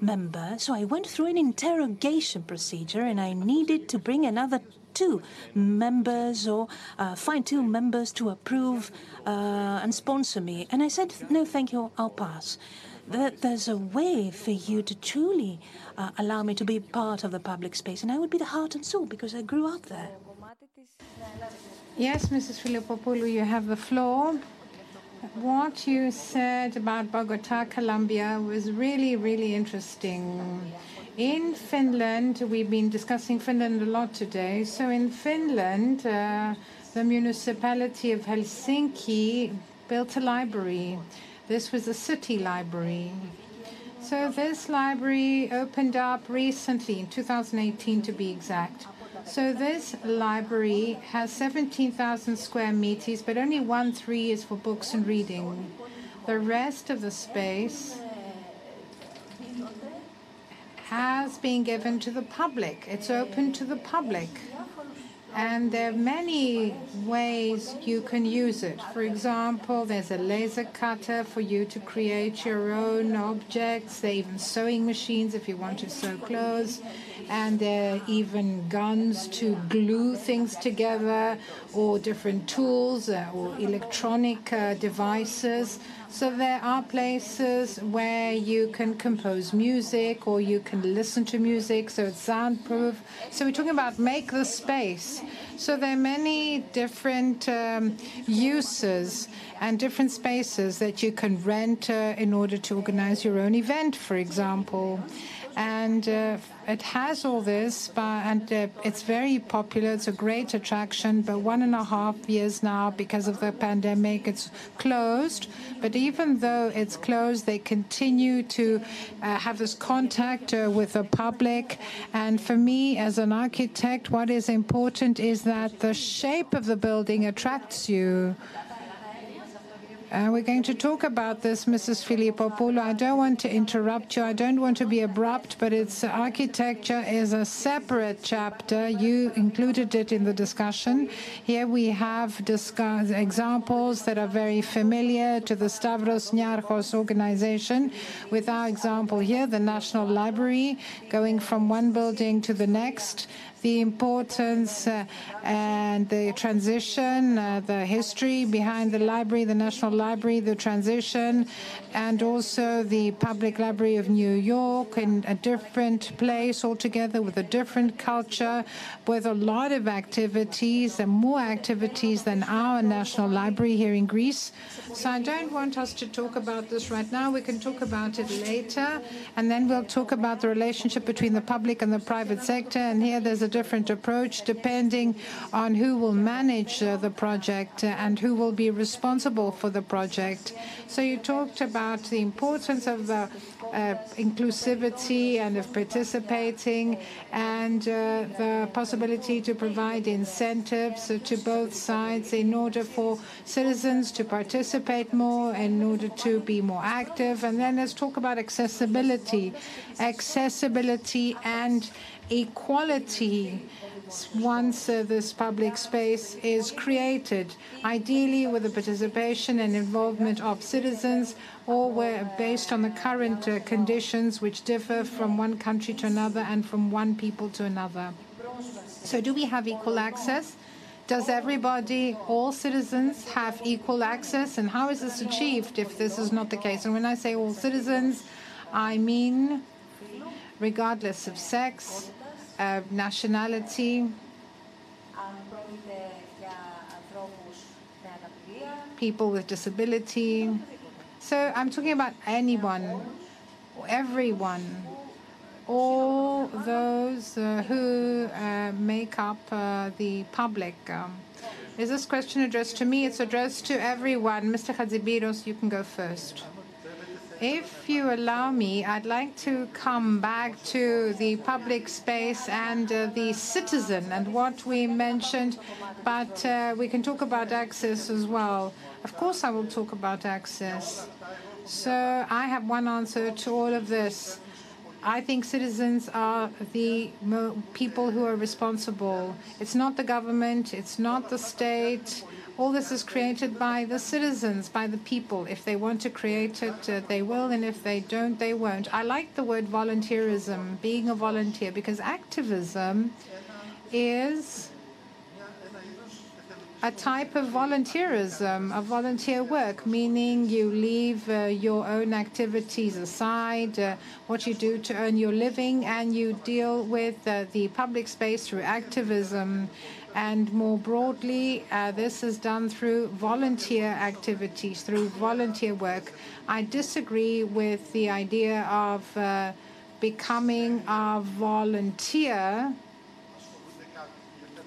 member. So I went through an interrogation procedure and I needed to bring another two members or uh, find two members to approve uh, and sponsor me. And I said, no, thank you, I'll pass that there's a way for you to truly uh, allow me to be part of the public space, and I would be the heart and soul because I grew up there. Yes, Mrs. Filippopoulou, you have the floor. What you said about Bogota, Colombia was really, really interesting. In Finland, we've been discussing Finland a lot today. So in Finland, uh, the municipality of Helsinki built a library this was a city library. So this library opened up recently, in 2018 to be exact. So this library has 17,000 square meters, but only one three is for books and reading. The rest of the space has been given to the public. It's open to the public. And there are many ways you can use it. For example, there's a laser cutter for you to create your own objects. Even sewing machines if you want to sew clothes. And there are even guns to glue things together, or different tools uh, or electronic uh, devices. So there are places where you can compose music or you can listen to music, so it's soundproof. So we're talking about make the space. So there are many different um, uses and different spaces that you can rent uh, in order to organize your own event, for example and uh, it has all this, but, and uh, it's very popular. It's a great attraction, but one and a half years now, because of the pandemic, it's closed. But even though it's closed, they continue to uh, have this contact uh, with the public. And for me, as an architect, what is important is that the shape of the building attracts you. Uh, we're going to talk about this, Mrs. Filippopoulou. I don't want to interrupt you. I don't want to be abrupt, but its architecture is a separate chapter. You included it in the discussion. Here we have discuss, examples that are very familiar to the Stavros Niarchos organization. With our example here, the National Library, going from one building to the next the importance uh, and the transition, uh, the history behind the library, the National Library, the transition, and also the Public Library of New York in a different place altogether with a different culture, with a lot of activities and more activities than our National Library here in Greece. So I don't want us to talk about this right now. We can talk about it later, and then we'll talk about the relationship between the public and the private sector. And here there's a different approach depending on who will manage uh, the project and who will be responsible for the project. So you talked about the importance of the uh, inclusivity and of participating and uh, the possibility to provide incentives to both sides in order for citizens to participate more, in order to be more active. And then let's talk about accessibility. Accessibility and equality once uh, this public space is created, ideally with the participation and involvement of citizens, or where based on the current uh, conditions which differ from one country to another and from one people to another. So, do we have equal access? Does everybody, all citizens, have equal access? And how is this achieved if this is not the case? And when I say all citizens, I mean regardless of sex, uh, nationality, people with disability. So I'm talking about anyone, everyone, all those uh, who uh, make up uh, the public. Um, is this question addressed to me? It's addressed to everyone. Mr. Hadjibiros, you can go first. If you allow me, I'd like to come back to the public space and uh, the citizen and what we mentioned, but uh, we can talk about access as well. Of course, I will talk about access. So I have one answer to all of this. I think citizens are the people who are responsible. It's not the government, it's not the state. All this is created by the citizens, by the people. If they want to create it, uh, they will, and if they don't, they won't. I like the word volunteerism, being a volunteer, because activism is a type of volunteerism, a volunteer work, meaning you leave uh, your own activities aside, uh, what you do to earn your living, and you deal with uh, the public space through activism. And more broadly, uh, this is done through volunteer activities, through volunteer work. I disagree with the idea of uh, becoming a volunteer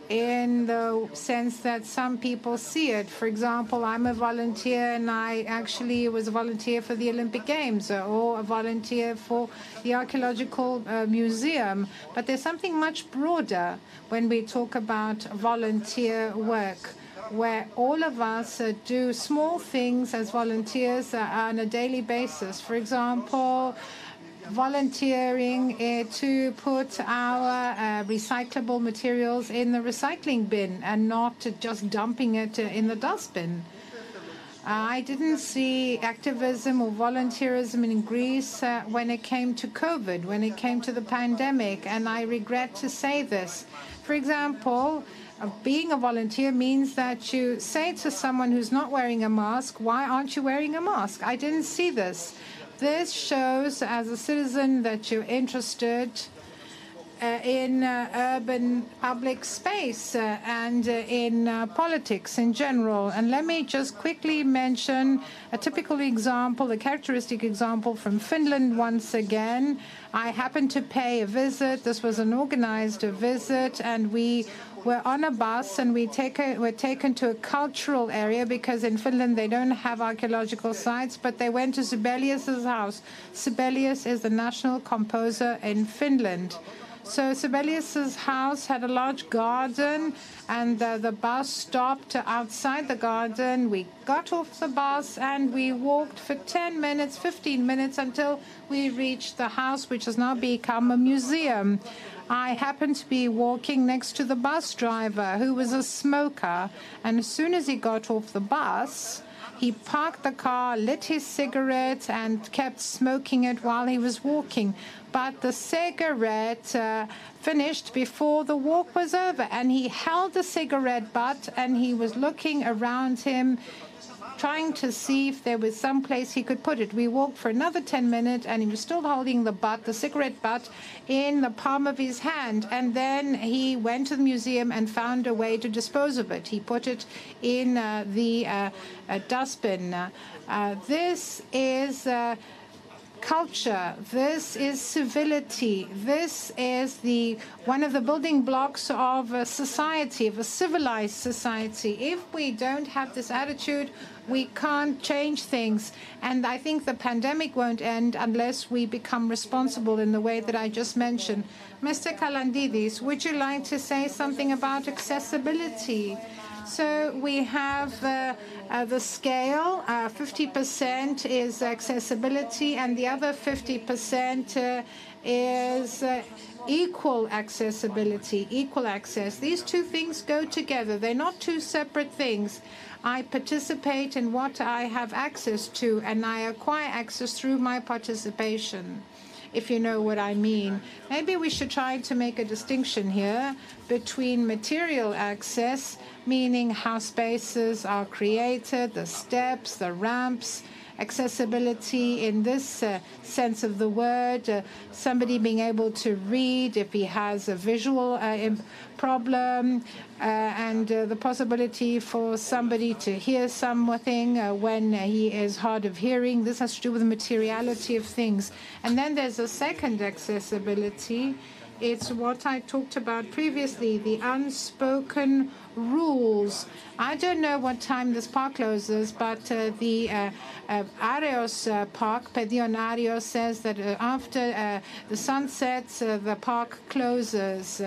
in the sense that some people see it. For example, I'm a volunteer and I actually was a volunteer for the Olympic Games or a volunteer for the Archaeological uh, Museum. But there's something much broader when we talk about volunteer work. Where all of us uh, do small things as volunteers uh, on a daily basis. For example, volunteering uh, to put our uh, recyclable materials in the recycling bin and not just dumping it in the dustbin. I didn't see activism or volunteerism in Greece uh, when it came to COVID, when it came to the pandemic, and I regret to say this. For example, being a volunteer means that you say to someone who's not wearing a mask, Why aren't you wearing a mask? I didn't see this. This shows, as a citizen, that you're interested uh, in uh, urban public space uh, and uh, in uh, politics in general. And let me just quickly mention a typical example, a characteristic example from Finland once again. I happened to pay a visit. This was an organized visit, and we were on a bus and we take a, were taken to a cultural area because in Finland they don't have archaeological sites, but they went to Sibelius's house. Sibelius is the national composer in Finland. So Sibelius's house had a large garden, and the bus stopped outside the garden. We got off the bus and we walked for 10 minutes, 15 minutes until we reached the house, which has now become a museum. I happened to be walking next to the bus driver, who was a smoker, and as soon as he got off the bus, he parked the car, lit his cigarette, and kept smoking it while he was walking. But the cigarette uh, finished before the walk was over, and he held the cigarette butt and he was looking around him trying to see if there was some place he could put it. We walked for another 10 minutes and he was still holding the butt, the cigarette butt, in the palm of his hand. And then he went to the museum and found a way to dispose of it. He put it in uh, the uh, dustbin. Uh, this is uh, culture. This is civility. This is the one of the building blocks of a society, of a civilized society. If we don't have this attitude, we can't change things. And I think the pandemic won't end unless we become responsible in the way that I just mentioned. Mr. Kalandides, would you like to say something about accessibility? So we have uh, uh, the scale. Uh, 50% is accessibility, and the other 50% uh, is uh, equal accessibility, equal access. These two things go together. They're not two separate things. I participate in what I have access to, and I acquire access through my participation. if you know what I mean. Maybe we should try to make a distinction here between material access, meaning how spaces are created, the steps, the ramps, accessibility in this uh, sense of the word, uh, somebody being able to read if he has a visual uh, problem, uh, and uh, the possibility for somebody to hear something uh, when he is hard of hearing. This has to do with the materiality of things. And then there's a second accessibility. It's what I talked about previously, the unspoken rules. I don't know what time this park closes, but uh, the uh, uh, Areos uh, Park, Pedion Areos, says that uh, after uh, the sun sets, the park closes.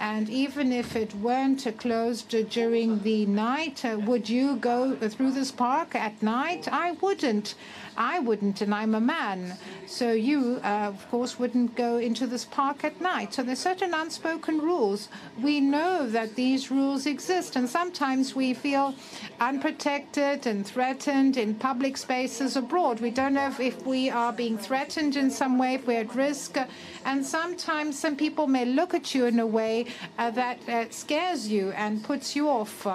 And even if it weren't closed during the night, would you go through this park at night? I wouldn't. I wouldn't, and I'm a man. So you, uh, of course, wouldn't go into this park at night. So there's certain unspoken rules. We know that these rules exist, and sometimes we feel unprotected and threatened in public spaces abroad. We don't know if, if we are being threatened in some way, if we're at risk. And sometimes some people may look at you in a way uh, that uh, scares you and puts you off.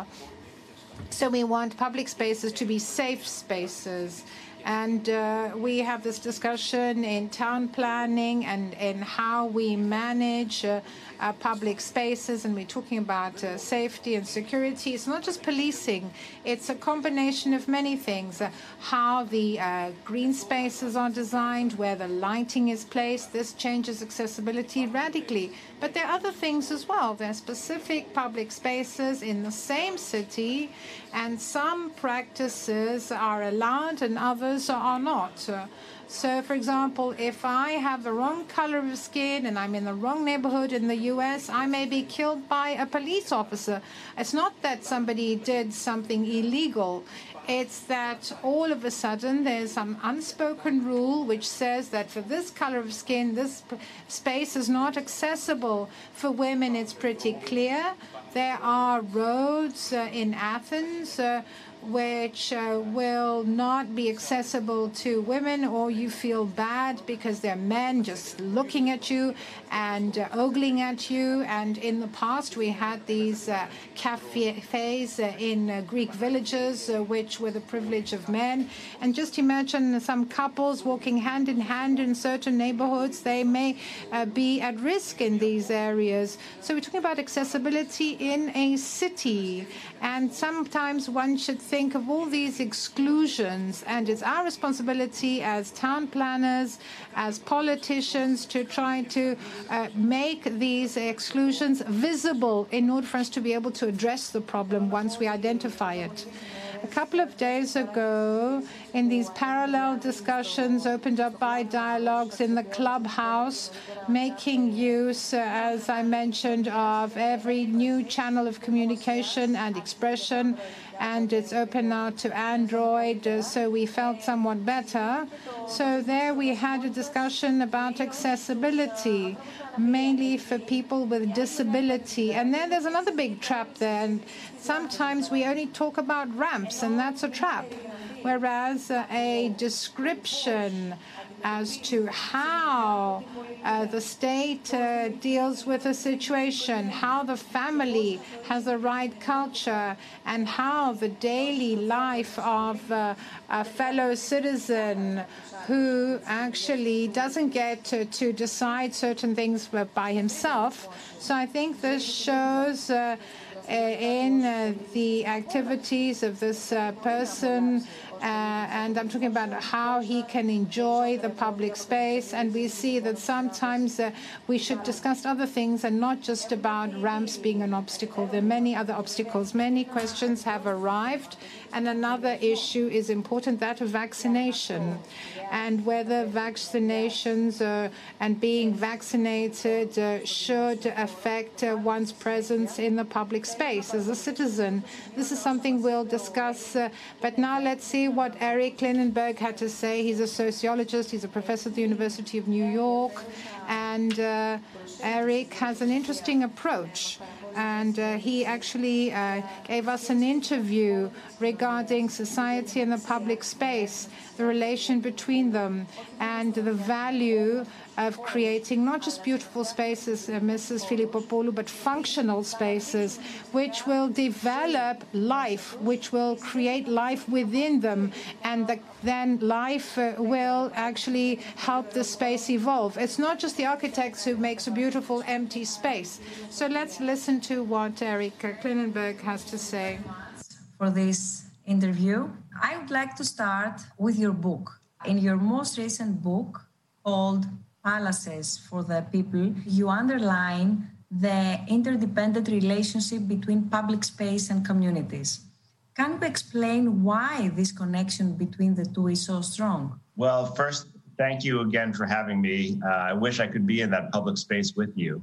So we want public spaces to be safe spaces. And uh, we have this discussion in town planning and in how we manage uh, uh, public spaces, and we're talking about uh, safety and security. It's not just policing, it's a combination of many things. Uh, how the uh, green spaces are designed, where the lighting is placed, this changes accessibility radically. But there are other things as well. There are specific public spaces in the same city, and some practices are allowed and others are not. So, for example, if I have the wrong color of skin and I'm in the wrong neighborhood in the US, I may be killed by a police officer. It's not that somebody did something illegal. It's that all of a sudden there's some unspoken rule which says that for this color of skin, this space is not accessible. For women, it's pretty clear. There are roads uh, in Athens. Uh, which uh, will not be accessible to women, or you feel bad because there are men just looking at you and uh, ogling at you. And in the past, we had these uh, cafes uh, in uh, Greek villages, uh, which were the privilege of men. And just imagine some couples walking hand in hand in certain neighborhoods. They may be at risk in these areas. So we're talking about accessibility in a city. And sometimes one should think think of all these exclusions, and it's our responsibility as town planners, as politicians, to try to uh, make these exclusions visible in order for us to be able to address the problem once we identify it. A couple of days ago, in these parallel discussions opened up by dialogues in the clubhouse, making use, uh, as I mentioned, of every new channel of communication and expression and it's open now to Android, uh, so we felt somewhat better. So there we had a discussion about accessibility, mainly for people with disability. And then there's another big trap there, and sometimes we only talk about ramps, and that's a trap. Whereas uh, a description as to how uh, the state uh, deals with the situation, how the family has the right culture, and how the daily life of uh, a fellow citizen who actually doesn't get to, to decide certain things by himself. So I think this shows uh, in uh, the activities of this uh, person and I'm talking about how he can enjoy the public space. And we see that sometimes uh, we should discuss other things and not just about ramps being an obstacle. There are many other obstacles. Many questions have arrived. And another issue is important that of vaccination and whether vaccinations uh, and being vaccinated uh, should affect uh, one's presence in the public space as a citizen. This is something we'll discuss. Uh, but now let's see what Eric Klinenberg had to say. He's a sociologist, he's a professor at the University of New York, and uh, Eric has an interesting approach. And uh, he actually uh, gave us an interview regarding society and the public space, the relation between them, and the value of creating not just beautiful spaces, uh, Mrs. Filippopoulou, but functional spaces which will develop life, which will create life within them, and the, then life uh, will actually help the space evolve. It's not just the architects who makes a beautiful empty space. So let's listen to what Eric Klinenberg has to say. For this interview, I would like to start with your book. In your most recent book called Palaces for the People, you underline the interdependent relationship between public space and communities. Can you explain why this connection between the two is so strong? Well, first, thank you again for having me. Uh, I wish I could be in that public space with you.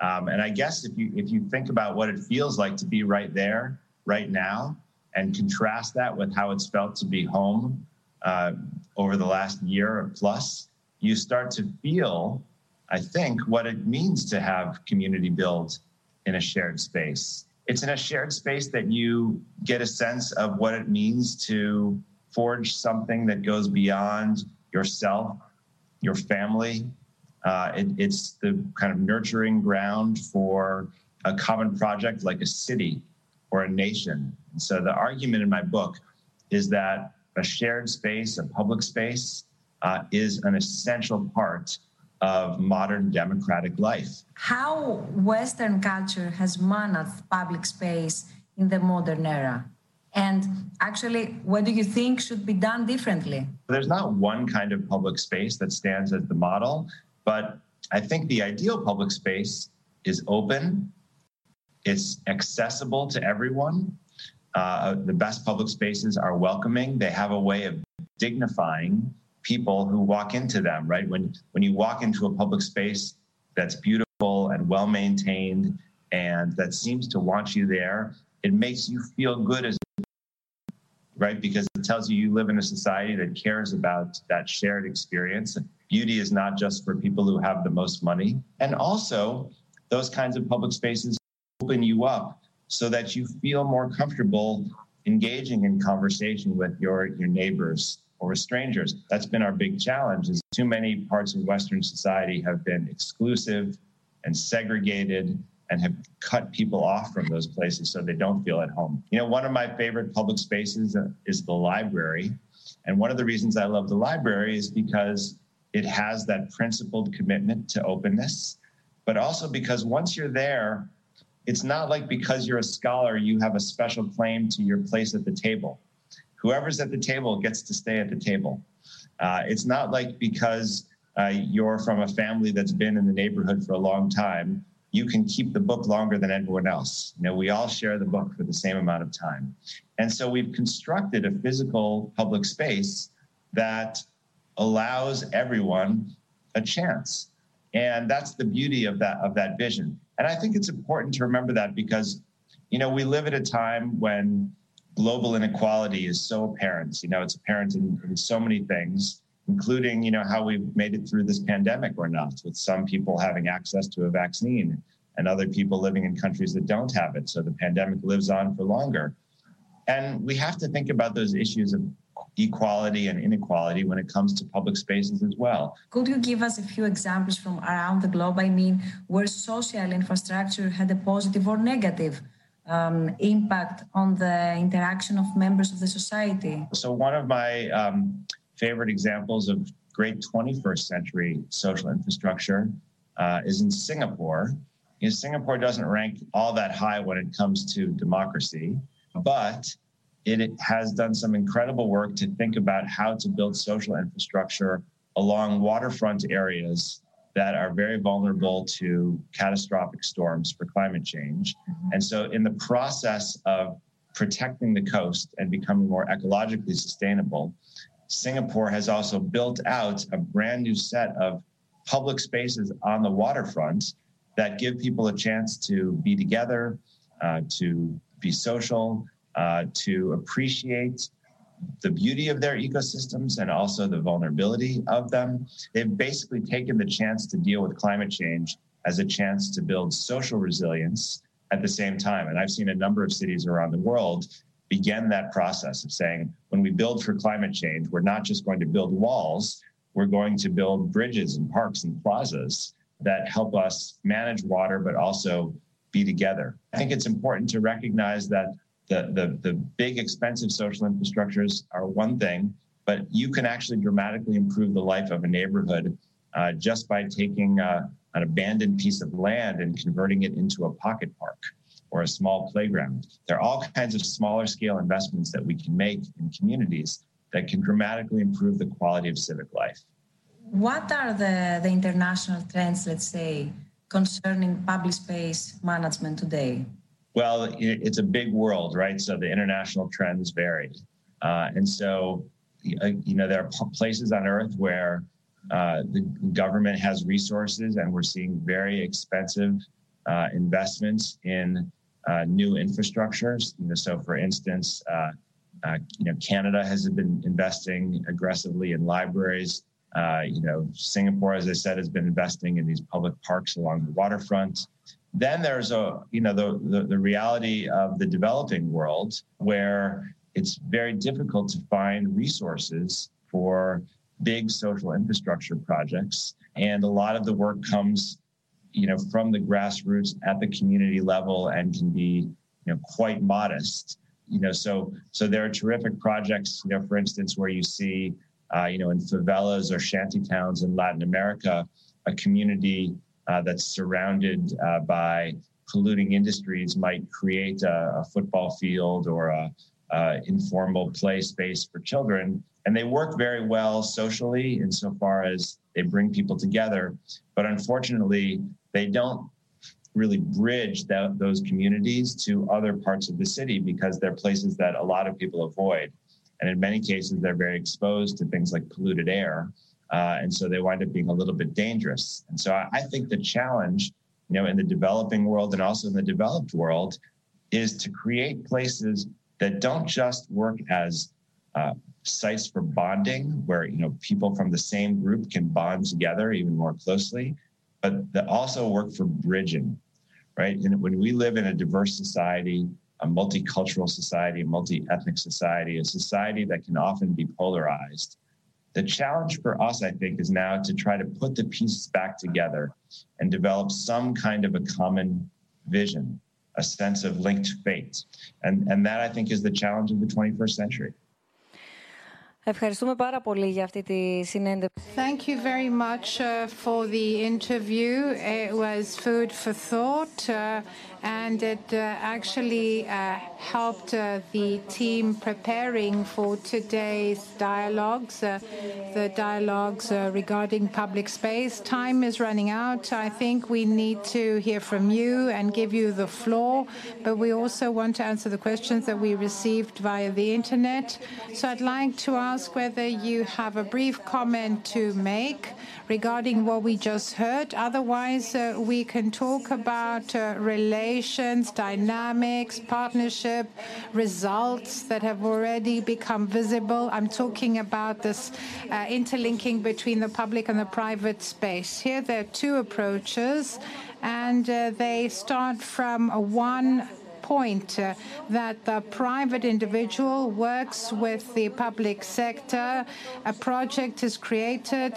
Um, and I guess if you if you think about what it feels like to be right there, right now, and contrast that with how it's felt to be home uh, over the last year or plus, you start to feel, I think, what it means to have community build in a shared space. It's in a shared space that you get a sense of what it means to forge something that goes beyond yourself, your family. Uh, it, it's the kind of nurturing ground for a common project like a city or a nation. So the argument in my book is that a shared space, a public space, uh, is an essential part of modern democratic life. How Western culture has managed public space in the modern era? And actually, what do you think should be done differently? There's not one kind of public space that stands as the model, but I think the ideal public space is open, it's accessible to everyone. Uh, the best public spaces are welcoming, they have a way of dignifying people who walk into them, right? When, when you walk into a public space that's beautiful and well maintained and that seems to want you there, it makes you feel good as right? Because it tells you you live in a society that cares about that shared experience. Beauty is not just for people who have the most money. And also, those kinds of public spaces open you up so that you feel more comfortable engaging in conversation with your, your neighbors or strangers. That's been our big challenge is too many parts of Western society have been exclusive and segregated and have cut people off from those places so they don't feel at home. You know, one of my favorite public spaces uh, is the library. And one of the reasons I love the library is because it has that principled commitment to openness, but also because once you're there, it's not like because you're a scholar, you have a special claim to your place at the table. Whoever's at the table gets to stay at the table. Uh, it's not like because uh, you're from a family that's been in the neighborhood for a long time, you can keep the book longer than everyone else. You know, we all share the book for the same amount of time. And so we've constructed a physical public space that allows everyone a chance. And that's the beauty of that of that vision. And I think it's important to remember that because you know, we live at a time when global inequality is so apparent. You know, it's apparent in, in so many things including you know how we've made it through this pandemic or not with some people having access to a vaccine and other people living in countries that don't have it so the pandemic lives on for longer and we have to think about those issues of equality and inequality when it comes to public spaces as well. Could you give us a few examples from around the globe? I mean, where social infrastructure had a positive or negative um, impact on the interaction of members of the society? So, one of my um, favorite examples of great 21st century social infrastructure uh, is in Singapore. You know, Singapore doesn't rank all that high when it comes to democracy, but it has done some incredible work to think about how to build social infrastructure along waterfront areas that are very vulnerable to catastrophic storms for climate change. Mm-hmm. And so, in the process of protecting the coast and becoming more ecologically sustainable, Singapore has also built out a brand new set of public spaces on the waterfront that give people a chance to be together, uh, to be social, uh, to appreciate the beauty of their ecosystems and also the vulnerability of them. They've basically taken the chance to deal with climate change as a chance to build social resilience at the same time. And I've seen a number of cities around the world begin that process of saying, when we build for climate change, we're not just going to build walls, we're going to build bridges and parks and plazas that help us manage water, but also be together. I think it's important to recognize that the, the, the big expensive social infrastructures are one thing, but you can actually dramatically improve the life of a neighborhood uh, just by taking uh, an abandoned piece of land and converting it into a pocket park or a small playground. There are all kinds of smaller scale investments that we can make in communities that can dramatically improve the quality of civic life. What are the, the international trends, let's say, concerning public space management today? Well, it's a big world, right? So the international trends vary. Uh, and so, uh, you know, there are places on earth where uh, the government has resources and we're seeing very expensive uh, investments in uh, new infrastructures. You know, so for instance, uh, you know, Canada has been investing aggressively in libraries. You know, Singapore, as I said, has been investing in these public parks along the waterfront. Then there's a, you know, the, the, the reality of the developing world where it's very difficult to find resources for big social infrastructure projects. And a lot of the work comes, you know, from the grassroots at the community level and can be, you know, quite modest. You know, so so there are terrific projects, you know, for instance, where you see uh, you know, in favelas or shanty towns in Latin America, a community uh, that's surrounded uh, by polluting industries might create a, a football field or a, a, informal play space for children. And they work very well socially insofar as they bring people together. But unfortunately, they don't really bridge that, those communities to other parts of the city because they're places that a lot of people avoid. And in many cases, they're very exposed to things like polluted air. Uh, and so they wind up being a little bit dangerous. And so I, I think the challenge, you know, in the developing world and also in the developed world is to create places that don't just work as uh, sites for bonding, where you know people from the same group can bond together even more closely, but that also work for bridging, right? And when we live in a diverse society, a multicultural society, a multi ethnic society, a society that can often be polarized. The challenge for us, I think, is now to try to put the pieces back together and develop some kind of a common vision, a sense of linked fate. And, and that, I think, is the challenge of the 21st century. Ευχαριστούμε πάρα πολύ για αυτή τη συνέντευξη. Thank you very much uh, for the interview. It was food for thought. Uh, and it uh, actually uh, helped uh, the team preparing for today's dialogues, the dialogues regarding public space. Time is running out. I think we need to hear from you and give you the floor, but we also want to answer the questions that we received via the internet. So I'd like to ask whether you have a brief comment to make regarding what we just heard. Otherwise, we can talk about uh, relations, dynamics, partnership, results that have already become visible. I'm talking about this uh, interlinking between the public and the private space. Here, there are two approaches, and uh, they start from one point uh, that the private individual works with the public sector, a project is created,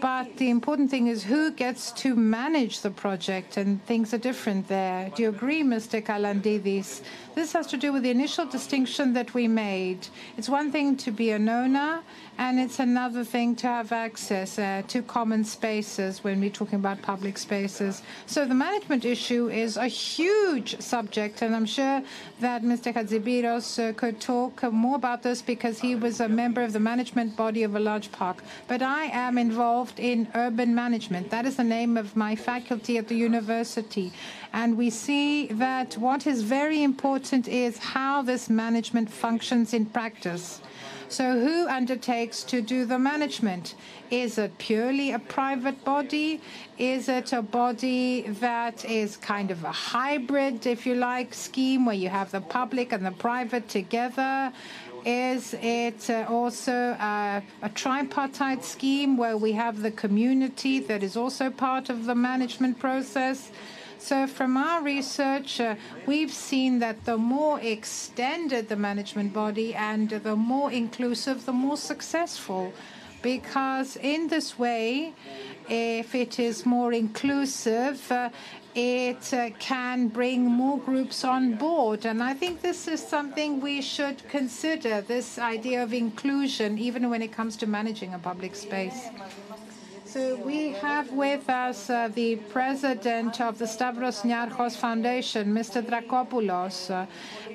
but the important thing is who gets to manage the project, and things are different there. Do you agree, Mr. Kalandides? This has to do with the initial distinction that we made. It's one thing to be an owner, and it's another thing to have access uh, to common spaces when we're talking about public spaces. So the management issue is a huge subject, and I'm sure that Mr. Hadjibiros uh, could talk more about this because he was a member of the management body of a large park. But I am involved in urban management. That is the name of my faculty at the university. And we see that what is very important is how this management functions in practice. So, who undertakes to do the management? Is it purely a private body? Is it a body that is kind of a hybrid, if you like, scheme where you have the public and the private together? Is it uh, also uh, a tripartite scheme where we have the community that is also part of the management process? So, from our research, uh, we've seen that the more extended the management body and the more inclusive, the more successful. because in this way, if it is more inclusive, uh, it uh, can bring more groups on board. And I think this is something we should consider this idea of inclusion, even when it comes to managing a public space. So we have with us uh, the president of the Stavros Niarchos Foundation, Mr. Drakopoulos. Uh,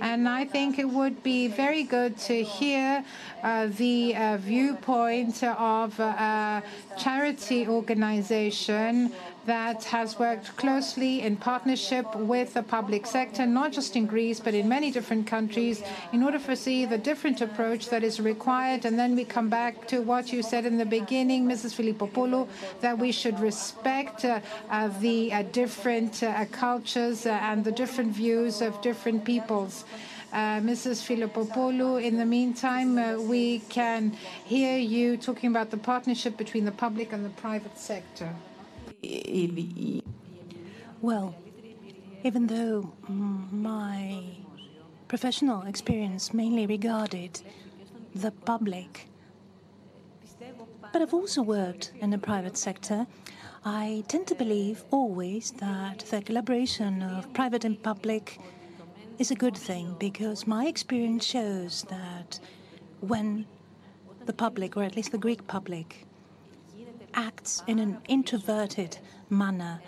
and I think it would be very good to hear uh, the uh, viewpoint of a charity organization that has worked closely in partnership with the public sector, not just in Greece, but in many different countries, in order to see the different approach that is required. And then we come back to what you said in the beginning, Mrs. Filippopoulou, that we should respect uh, uh, the uh, different uh, cultures uh, and the different views of different peoples. Uh, Mrs. Filippopoulou, in the meantime, uh, we can hear you talking about the partnership between the public and the private sector. Well, even though my professional experience mainly regarded the public, but I've also worked in the private sector, I tend to believe always that the collaboration of private and public is a good thing because my experience shows that when the public, or at least the Greek public, acts in an introverted manner,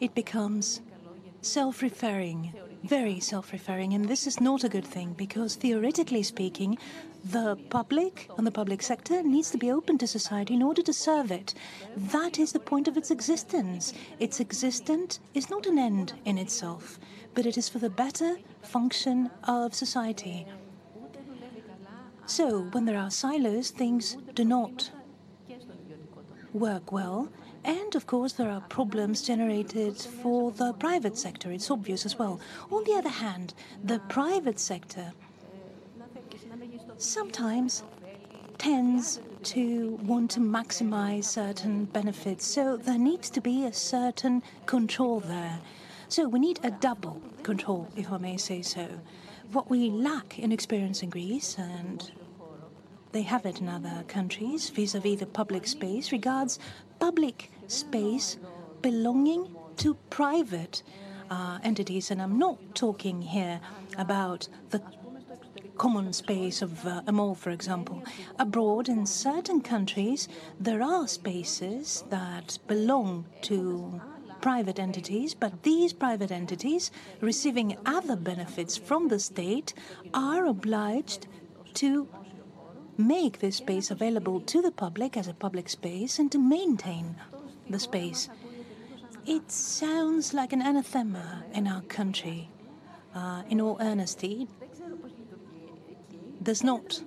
it becomes self referring, very self referring. And this is not a good thing because, theoretically speaking, the public and the public sector needs to be open to society in order to serve it. That is the point of its existence. Its existence is not an end in itself, but it is for the better function of society. So, when there are silos, things do not work well. And of course, there are problems generated for the private sector. It's obvious as well. On the other hand, the private sector sometimes tends to want to maximize certain benefits. So there needs to be a certain control there. So we need a double control, if I may say so what we lack in experience in Greece, and they have it in other countries vis a vis the public space, regards public space belonging to private uh, entities. And I'm not talking here about the common space of uh, a mall, for example. Abroad, in certain countries, there are spaces that belong to private entities, but these private entities, receiving other benefits from the state, are obliged to make this space available to the public as a public space and to maintain the space. It sounds like an anathema in our country. Uh, in all honesty, there's not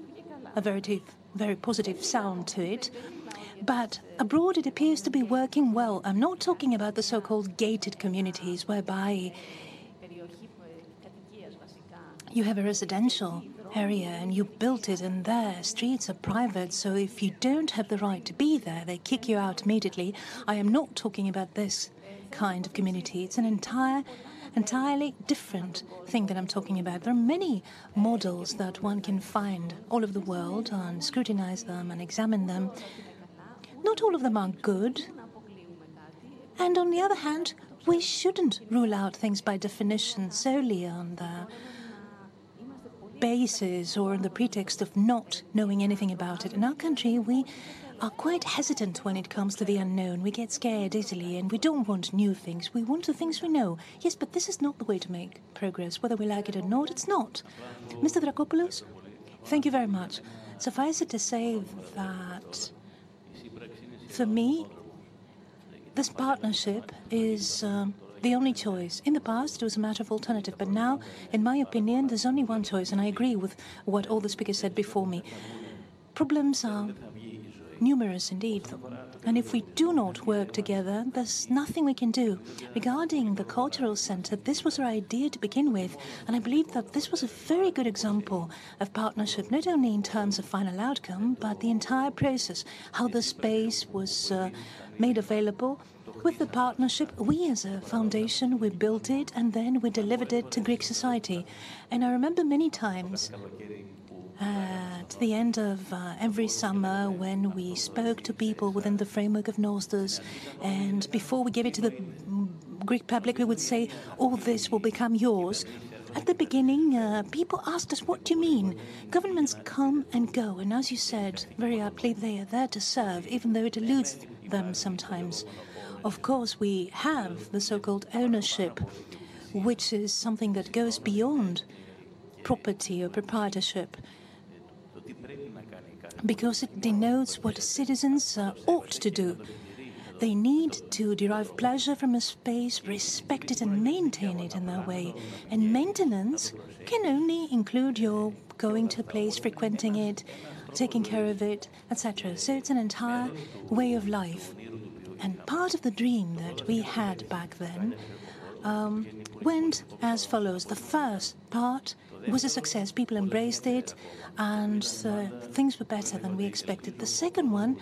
a very, very positive sound to it. But abroad, it appears to be working well. I'm not talking about the so called gated communities, whereby you have a residential area and you built it, and their streets are private. So if you don't have the right to be there, they kick you out immediately. I am not talking about this kind of community. It's an entire entirely different thing that I'm talking about. There are many models that one can find all over the world and scrutinize them and examine them. Not all of them are good. And on the other hand, we shouldn't rule out things by definition solely on the basis or on the pretext of not knowing anything about it. In our country, we are quite hesitant when it comes to the unknown. We get scared easily and we don't want new things. We want the things we know. Yes, but this is not the way to make progress. Whether we like it or not, it's not. Mr. Drakopoulos, thank you very much. Suffice it to say that for me, this partnership is um, the only choice. In the past, it was a matter of alternative, but now, in my opinion, there's only one choice, and I agree with what all the speakers said before me. Problems are numerous indeed. And if we do not work together, there's nothing we can do. Regarding the cultural center, this was our idea to begin with, and I believe that this was a very good example of partnership, not only in terms of final outcome, but the entire process, how the space was uh, made available. With the partnership, we as a foundation, we built it and then we delivered it to Greek society. And I remember many times at the end of uh, every summer when we spoke to people within the framework of Nostos, and before we gave it to the Greek public, we would say, All this will become yours. At the beginning, uh, people asked us, What do you mean? Governments come and go, and as you said very aptly, they are there to serve, even though it eludes them sometimes. Of course, we have the so called ownership, which is something that goes beyond property or proprietorship because it denotes what citizens uh, ought to do. They need to derive pleasure from a space, respect it, and maintain it in their way. And maintenance can only include your going to a place, frequenting it, taking care of it, etc. So it's an entire way of life. And part of the dream that we had back then um, went as follows. The first part was a success. People embraced it, and uh, things were better than we expected. The second one,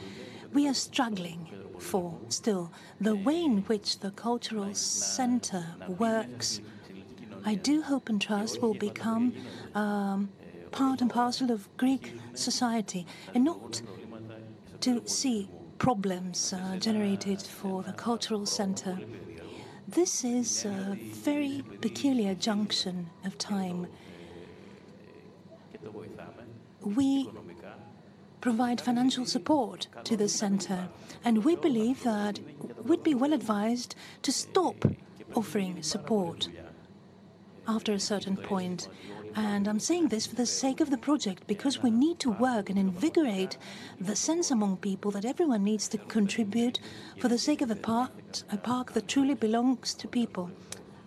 we are struggling for still. The way in which the cultural center works, I do hope and trust will become um, part and parcel of Greek society, and not to see problems uh, generated for the cultural center. This is a very peculiar junction of time we provide financial support to the center, and we believe that we'd be well advised to stop offering support after a certain point. And I'm saying this for the sake of the project because we need to work and invigorate the sense among people that everyone needs to contribute for the sake of a park, a park that truly belongs to people.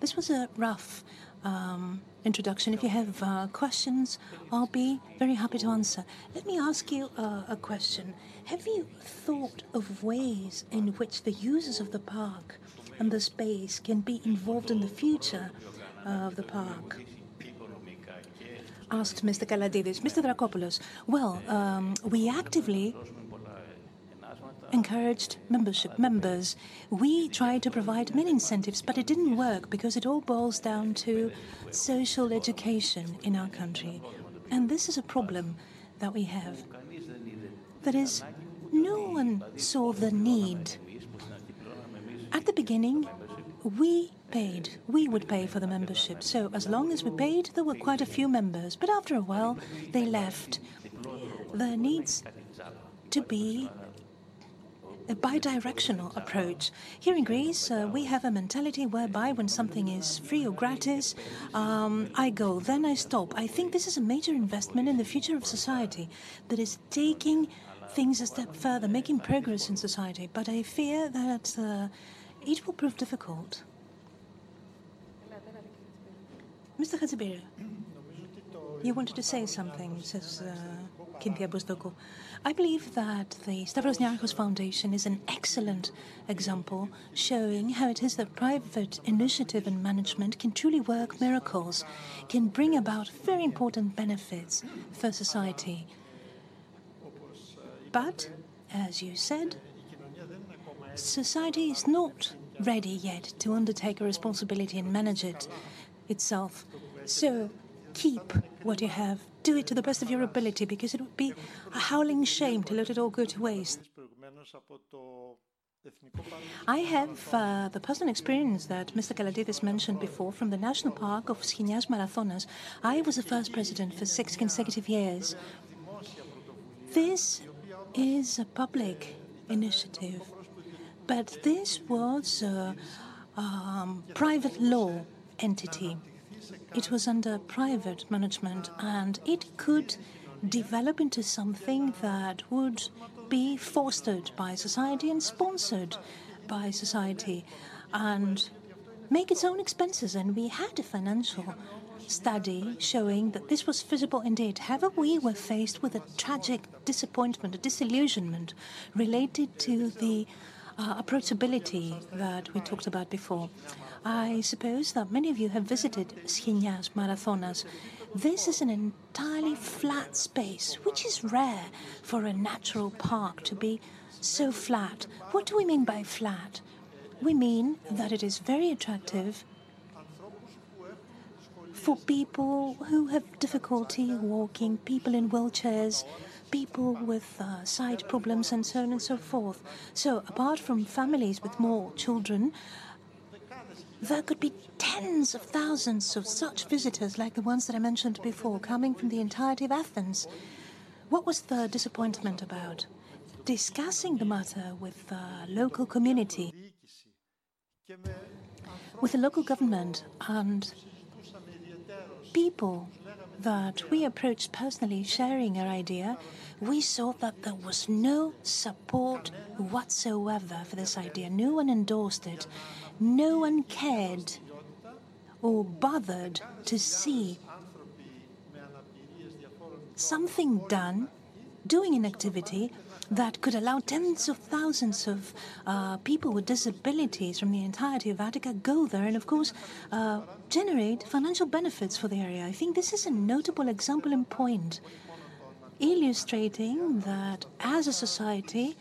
This was a rough um, introduction. If you have uh, questions, I'll be very happy to answer. Let me ask you uh, a question. Have you thought of ways in which the users of the park and the space can be involved in the future of the park? Asked Mr. Kalandides. Mr. Drakopoulos, well, um, we actively encouraged membership members. We tried to provide many incentives, but it didn't work because it all boils down to social education in our country. And this is a problem that we have. That is, no one saw the need. At the beginning, we paid. We would pay for the membership. So as long as we paid, there were quite a few members. But after a while, they left. There needs to be a bidirectional approach. Here in Greece, uh, we have a mentality whereby when something is free or gratis, um, I go, then I stop. I think this is a major investment in the future of society that is taking things a step further, making progress in society. But I fear that uh, it will prove difficult. Mr. Hatzibiru, you wanted to say something, says uh, Kynthia Bousdoukou. I believe that the Stavros Niarchos Foundation is an excellent example showing how it is that private initiative and management can truly work miracles, can bring about very important benefits for society. But, as you said, society is not ready yet to undertake a responsibility and manage it itself. So, keep what you have do it to the best of your ability because it would be a howling shame to let it all go to waste. I have uh, the personal experience that Mr. Kalandides mentioned before from the National Park of Schinias Marathonas. I was the first president for six consecutive years. This is a public initiative, but this was a um, private law entity. It was under private management and it could develop into something that would be fostered by society and sponsored by society and make its own expenses. And we had a financial study showing that this was feasible indeed. However, we were faced with a tragic disappointment, a disillusionment related to the uh, approachability that we talked about before. I suppose that many of you have visited Schinias Marathonas. This is an entirely flat space, which is rare for a natural park to be so flat. What do we mean by flat? We mean that it is very attractive for people who have difficulty walking, people in wheelchairs, people with uh, sight problems, and so on and so forth. So, apart from families with more children, there could be tens of thousands of such visitors like the ones that I mentioned before, coming from the entirety of Athens. What was the disappointment about? Discussing the matter with the local community, with the local government, and people that we approached personally sharing our idea, we saw that there was no support whatsoever for this idea. No one endorsed it. No one cared or bothered to see something done, doing an activity that could allow tens of thousands of uh, people with disabilities from the entirety of Attica go there and, of course, uh, generate financial benefits for the area. I think this is a notable example and point, illustrating that as a society,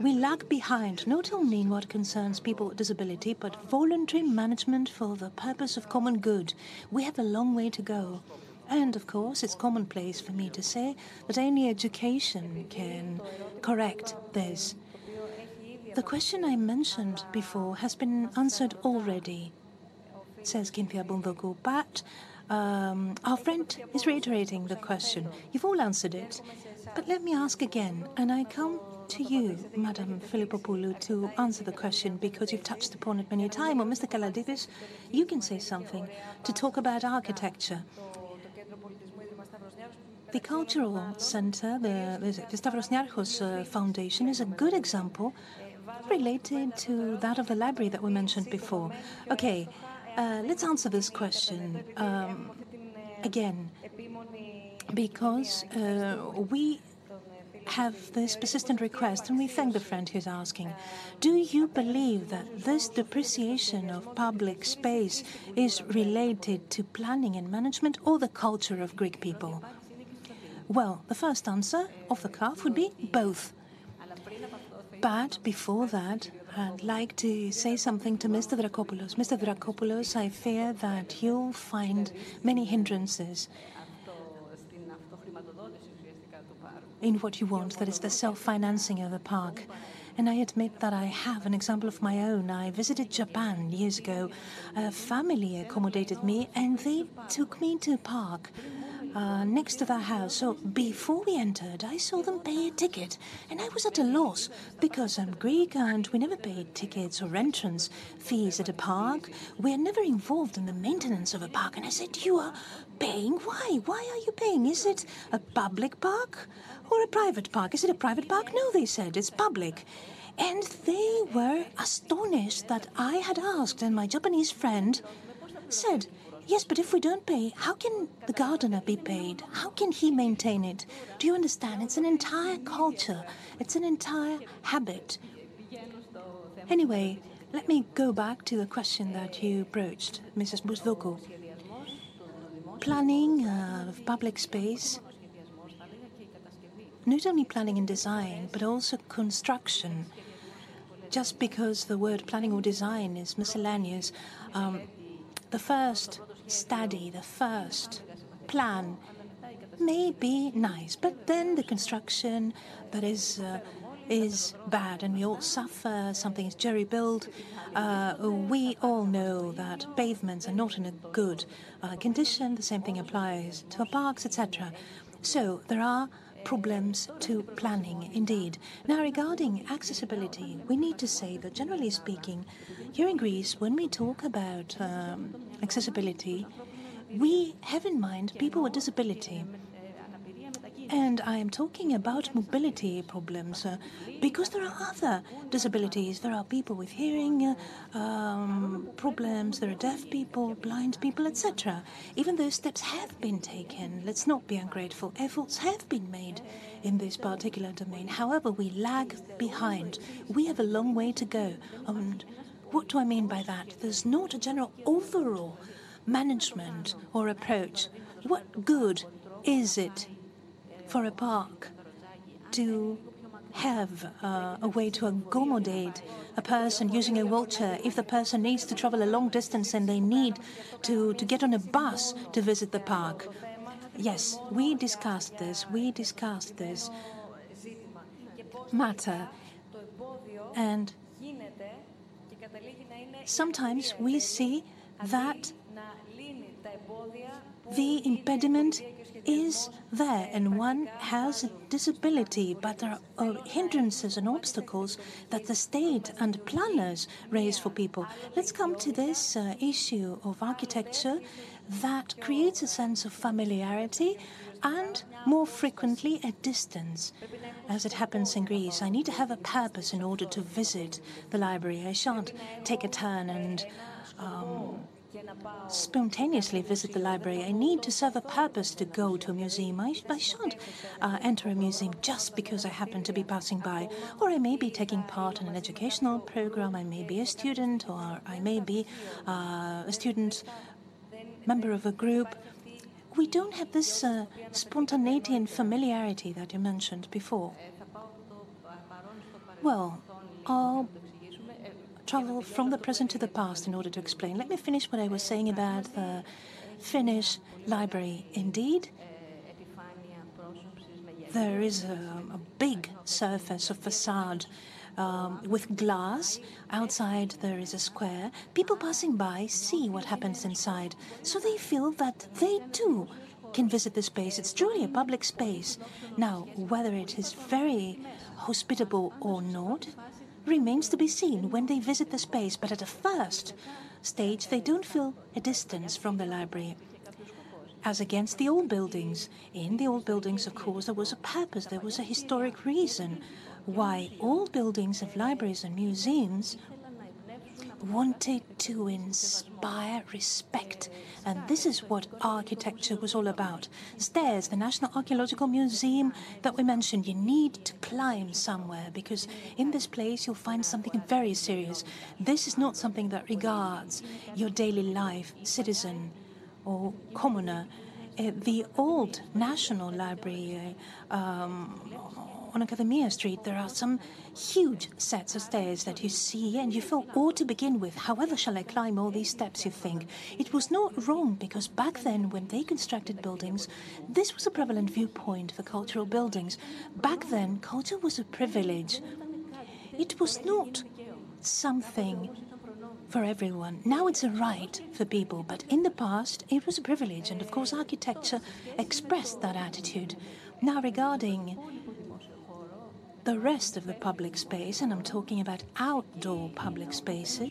we lag behind not only in what concerns people with disability, but voluntary management for the purpose of common good. We have a long way to go. And of course, it's commonplace for me to say that only education can correct this. The question I mentioned before has been answered already, says Kynthia Bousdoukou, but um, our friend is reiterating the question. You've all answered it, but let me ask again, and I come to you, Madam Filippopoulou, to answer the question because you've touched upon it many times. Or Mr. Kalandides, you can say something to talk about architecture. The Cultural Center, the, the Stavros Niarchos uh, Foundation, is a good example related to that of the library that we mentioned before. Okay, uh, let's answer this question um, again, because uh, we have this persistent request, and we thank the friend who's asking. Do you believe that this depreciation of public space is related to planning and management or the culture of Greek people? Well, the first answer off the cuff would be both. But before that, I'd like to say something to Mr. Drakopoulos. Mr. Drakopoulos, I fear that you'll find many hindrances in what you want, that is the self financing of the park. And I admit that I have an example of my own. I visited Japan years ago. A family accommodated me and they took me to a park uh, next to their house. So before we entered, I saw them pay a ticket, and I was at a loss because I'm Greek and we never paid tickets or entrance fees at a park. We're never involved in the maintenance of a park. And I said, You are paying? Why? Why are you paying? Is it a public park or a private park? Is it a private park? No, they said, it's public. And they were astonished that I had asked, and my Japanese friend said, Yes, but if we don't pay, how can the gardener be paid? How can he maintain it? Do you understand? It's an entire culture, it's an entire habit. Anyway, let me go back to the question that you broached, Mrs. Bousdoukou. Planning uh, of public space, not only planning and design, but also construction. Just because the word planning or design is miscellaneous, um, the first study, the first plan may be nice, but then the construction that is uh, is bad, and we all suffer. Something is jerry built. Uh, we all know that pavements are not in a good uh, condition. The same thing applies to parks, etc. So there are problems to planning, indeed. Now, regarding accessibility, we need to say that generally speaking, here in Greece, when we talk about um, accessibility, we have in mind people with disability. And I am talking about mobility problems uh, because there are other disabilities. There are people with hearing uh, um, problems, there are deaf people, blind people, etc. Even though steps have been taken, let's not be ungrateful, efforts have been made in this particular domain. However, we lag behind. We have a long way to go. And what do I mean by that? There's not a general overall management or approach. What good is it for a park to have uh, a way to accommodate a person using a wheelchair if the person needs to travel a long distance and they need to, to get on a bus to visit the park. Yes, we discussed this. We discussed this matter. And sometimes we see that the impediment is there and one has a disability, but there are hindrances and obstacles that the state and planners raise for people. Let's come to this uh, issue of architecture that creates a sense of familiarity and more frequently a distance. As it happens in Greece, I need to have a purpose in order to visit the library. I shan't take a turn and um, spontaneously visit the library. I need to serve a purpose to go to a museum. I, I shan't uh, enter a museum just because I happen to be passing by. Or I may be taking part in an educational program, I may be a student, or I may be uh, a student member of a group. We don't have this uh, spontaneity and familiarity that you mentioned before. Well, I'll travel from the present to the past in order to explain. Let me finish what I was saying about the Finnish library. Indeed, there is a, a big surface of facade um, with glass. Outside there is a square. People passing by see what happens inside, so they feel that they too can visit the space. It's truly a public space. Now, whether it is very hospitable or not remains to be seen when they visit the space, but at a first stage, they don't feel a distance from the library. As against the old buildings. In the old buildings, of course, there was a purpose, there was a historic reason why old buildings of libraries and museums wanted to inspire respect. And this is what architecture was all about. Stairs, the National Archaeological Museum that we mentioned, you need to climb somewhere because in this place you'll find something very serious. This is not something that regards your daily life, citizen or commoner. Uh, the old National Library uh, um, on Academia Street, there are some huge sets of stairs that you see and you feel awe to begin with. However, shall I climb all these steps, you think? It was not wrong because back then, when they constructed buildings, this was a prevalent viewpoint for cultural buildings. Back then, culture was a privilege. It was not something for everyone. Now it's a right for people, but in the past it was a privilege, and of course, architecture expressed that attitude. Now, regarding the rest of the public space, and I'm talking about outdoor public spaces,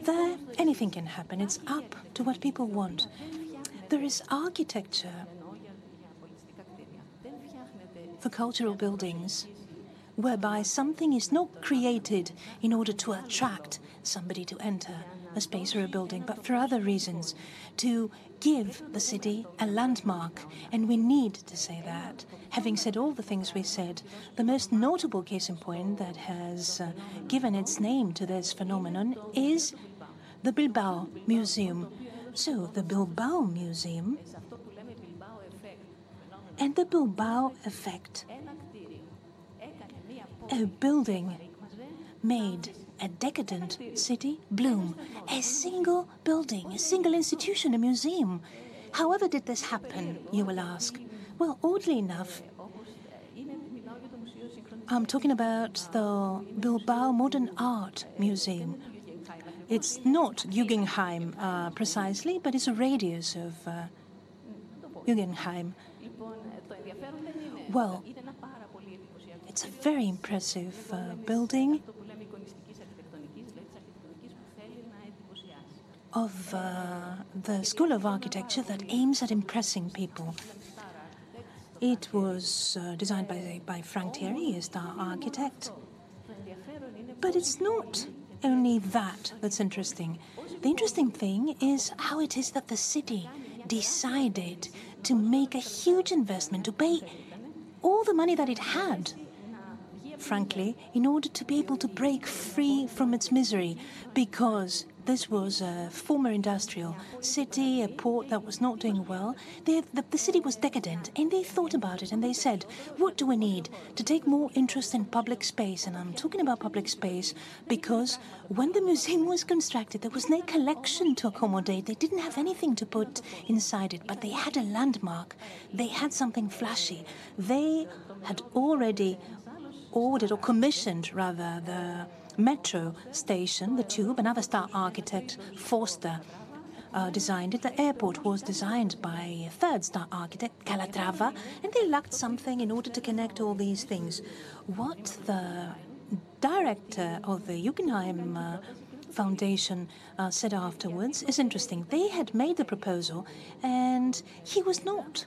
there anything can happen. It's up to what people want. There is architecture for cultural buildings whereby something is not created in order to attract somebody to enter a space or a building, but for other reasons, to give the city a landmark. And we need to say that. Having said all the things we said, the most notable case in point that has uh, given its name to this phenomenon is the Bilbao Museum. So, the Bilbao Museum and the Bilbao effect. A building made a decadent city bloom. A single building, a single institution, a museum. However, did this happen, you will ask? Well, oddly enough, I'm talking about the Bilbao Modern Art Museum. It's not Guggenheim uh, precisely, but it's a radius of uh, Guggenheim. Well, it's a very impressive uh, building. Of uh, the School of Architecture that aims at impressing people. It was uh, designed by, by Frank Gehry, as the architect. But it's not only that that's interesting. The interesting thing is how it is that the city decided to make a huge investment, to pay all the money that it had, frankly, in order to be able to break free from its misery, because this was a former industrial city, a port that was not doing well. They, the, the city was decadent, and they thought about it and they said, What do we need to take more interest in public space? And I'm talking about public space because when the museum was constructed, there was no collection to accommodate. They didn't have anything to put inside it, but they had a landmark. They had something flashy. They had already ordered or commissioned, rather, the metro station, the tube. Another star architect, Foster, uh, designed it. The airport was designed by a third star architect, Calatrava, and they lacked something in order to connect all these things. What the director of the Guggenheim uh, Foundation uh, said afterwards is interesting. They had made the proposal, and he was not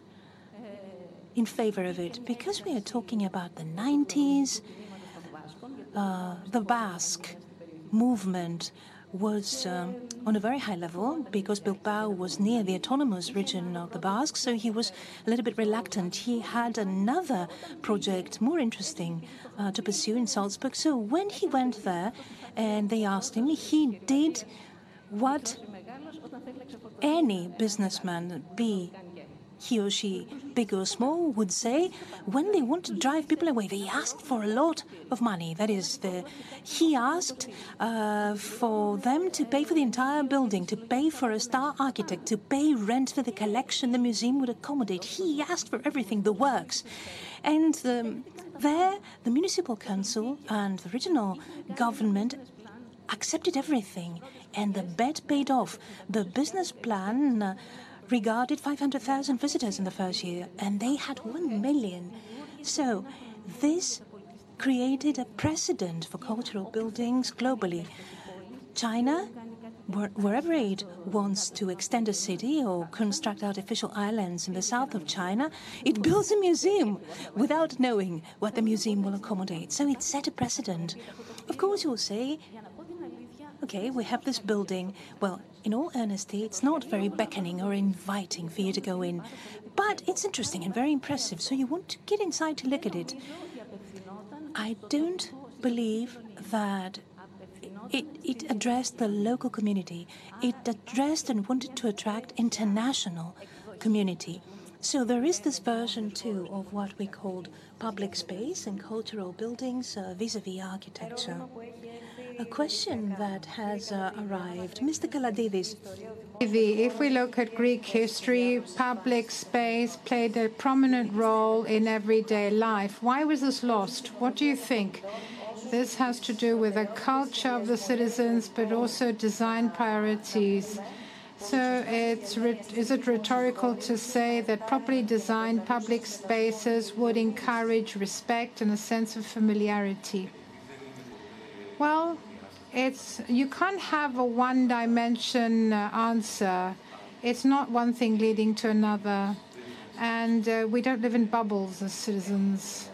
in favor of it because we are talking about the 90s. Uh, the Basque movement was um, on a very high level because Bilbao was near the autonomous region of the Basque, so he was a little bit reluctant. He had another project more interesting uh, to pursue in Salzburg. So when he went there and they asked him, he did what any businessman, be he or she, big or small, would say when they want to drive people away, they ask for a lot of money. That is, the, he asked uh, for them to pay for the entire building, to pay for a star architect, to pay rent for the collection the museum would accommodate. He asked for everything, the works. And um, there, the municipal council and the regional government accepted everything, and the bet paid off. The business plan. Uh, regarded 500,000 visitors in the first year, and they had 1 million. So this created a precedent for cultural buildings globally. China, wherever it wants to extend a city or construct artificial islands in the south of China, it builds a museum without knowing what the museum will accommodate. So it set a precedent. Of course, you'll say, okay, we have this building. Well, in all honesty, it's not very beckoning or inviting for you to go in, but it's interesting and very impressive, so you want to get inside to look at it. I don't believe that it, it addressed the local community. It addressed and wanted to attract international community. So there is this version too of what we called public space and cultural buildings vis a vis architecture. A question that has uh, arrived. Mr. Kalandides. If we look at Greek history, public space played a prominent role in everyday life. Why was this lost? What do you think? This has to do with the culture of the citizens, but also design priorities. So is it rhetorical to say that properly designed public spaces would encourage respect and a sense of familiarity? Well, it's you can't have a one-dimension uh, answer. It's not one thing leading to another, and uh, we don't live in bubbles as citizens.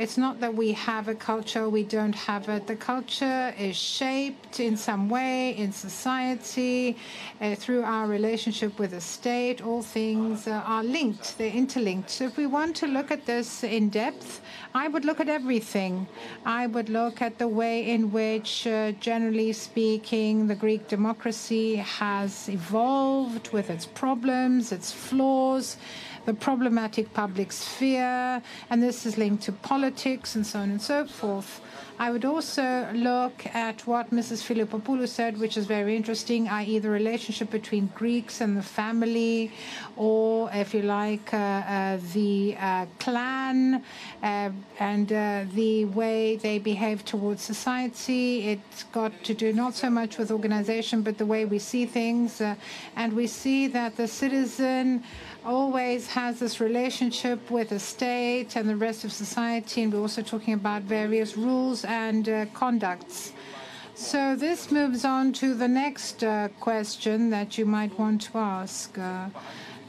It's not that we have a culture, we don't have it. The culture is shaped in some way in society uh, through our relationship with the state. All things uh, are linked, they're interlinked. So if we want to look at this in depth, I would look at everything. I would look at the way in which, uh, generally speaking, the Greek democracy has evolved with its problems, its flaws the problematic public sphere, and this is linked to politics and so on and so forth. I would also look at what Mrs. Filippopoulou said, which is very interesting, i.e., the relationship between Greeks and the family, or if you like, uh, uh, the uh, clan, uh, and uh, the way they behave towards society. It's got to do not so much with organization, but the way we see things. Uh, and we see that the citizen always has this relationship with the state and the rest of society, and we're also talking about various rules and uh, conducts. So this moves on to the next uh, question that you might want to ask. Uh,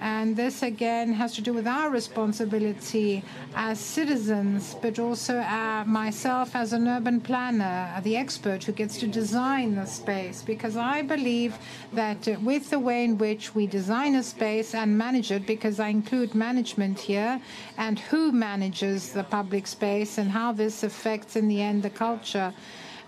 and this again has to do with our responsibility as citizens, but also uh, myself as an urban planner, the expert who gets to design the space. Because I believe that with the way in which we design a space and manage it, because I include management here, and who manages the public space and how this affects in the end the culture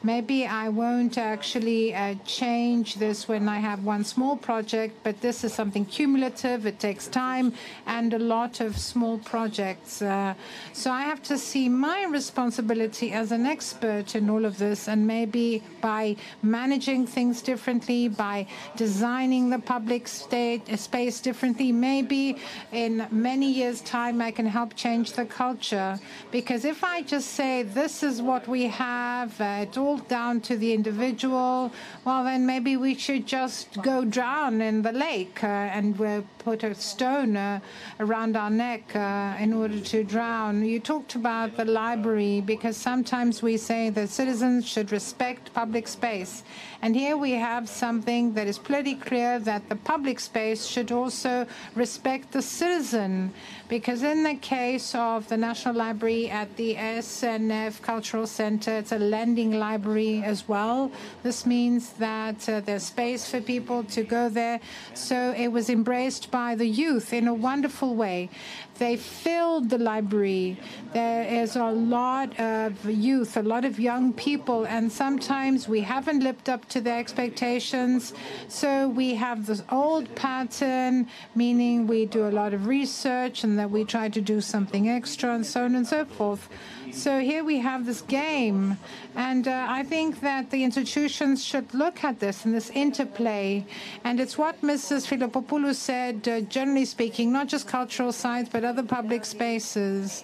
Maybe I won't actually uh, change this when I have one small project, but this is something cumulative. It takes time and a lot of small projects. Uh, so I have to see my responsibility as an expert in all of this, and maybe by managing things differently, by designing the public state uh, space differently, maybe in many years' time I can help change the culture. Because if I just say this is what we have, uh, it all down to the individual, well, then maybe we should just go drown in the lake uh, and we'll put a stone uh, around our neck uh, in order to drown. You talked about the library because sometimes we say that citizens should respect public space. And here we have something that is pretty clear that the public space should also respect the citizen. Because in the case of the National Library at the SNF Cultural Center, it's a lending library as well. This means that uh, there's space for people to go there. So it was embraced by the youth in a wonderful way. They filled the library. There is a lot of youth, a lot of young people, and sometimes we haven't lived up to their expectations. So we have this old pattern, meaning we do a lot of research and that we try to do something extra and so on and so forth. So here we have this game, and uh, I think that the institutions should look at this and this interplay. And it's what Mrs. Filippopoulou said, uh, generally speaking, not just cultural sites, but other public spaces,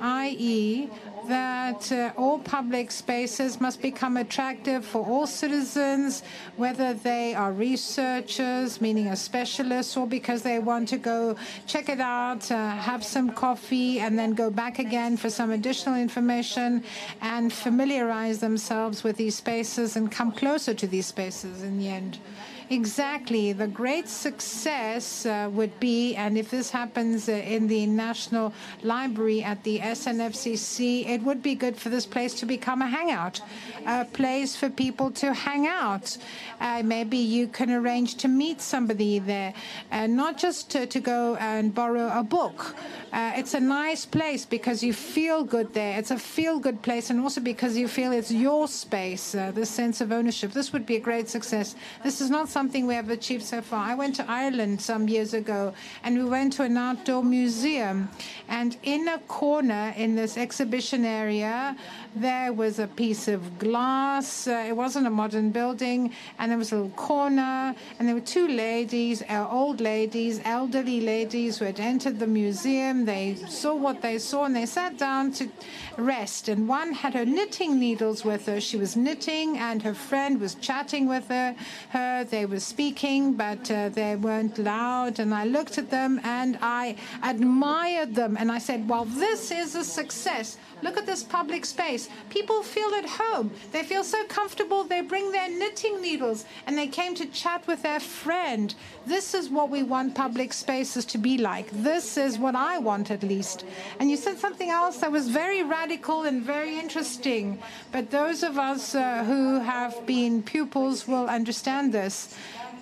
i.e., that uh, all public spaces must become attractive for all citizens, whether they are researchers, meaning a specialist, or because they want to go check it out, uh, have some coffee, and then go back again for some additional information and familiarize themselves with these spaces and come closer to these spaces in the end. Exactly. The great success uh, would be, and if this happens uh, in the National Library at the SNFCC, it would be good for this place to become a hangout, a place for people to hang out. Uh, maybe you can arrange to meet somebody there, uh, not just to, to, go and borrow a book. Uh, it's a nice place because you feel good there. It's a feel good place, and also because you feel it's your space, uh, this sense of ownership. This would be a great success. This is not something we have achieved so far. I went to Ireland some years ago and we went to an outdoor museum. And in a corner in this exhibition area, there was a piece of glass. Uh, it wasn't a modern building. And there was a little corner. And there were two ladies, uh, old ladies, elderly ladies who had entered the museum. They saw what they saw and they sat down to rest. And one had her knitting needles with her. She was knitting and her friend was chatting with her. her. They were speaking, but uh, they weren't loud. And I looked at them and I admired them. And I said, Well, this is a success. Look at this public space. People feel at home. They feel so comfortable. They bring their knitting needles and they came to chat with their friend. This is what we want public spaces to be like. This is what I want, at least. And you said something else that was very radical and very interesting. But those of us uh, who have been pupils will understand this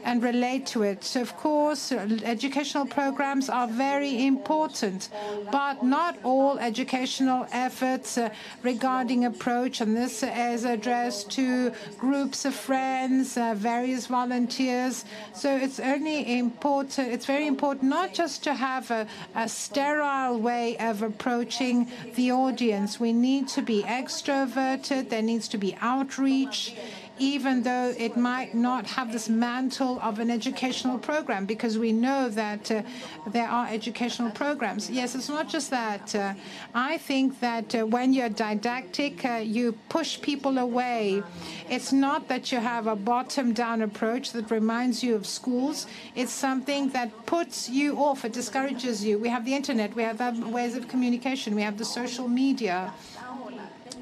and relate to it. So, of course, educational programs are very important, but not all educational efforts uh, regarding approach, and this is addressed to groups of friends, uh, various volunteers. So, it's only important, it's very important not just to have a, a sterile way of approaching the audience. We need to be extroverted, there needs to be outreach even though it might not have this mantle of an educational program, because we know that uh, there are educational programs. Yes, it's not just that. Uh, I think that uh, when you're didactic, uh, you push people away. It's not that you have a bottom down approach that reminds you of schools, it's something that puts you off, it discourages you. We have the internet, we have ways of communication, we have the social media.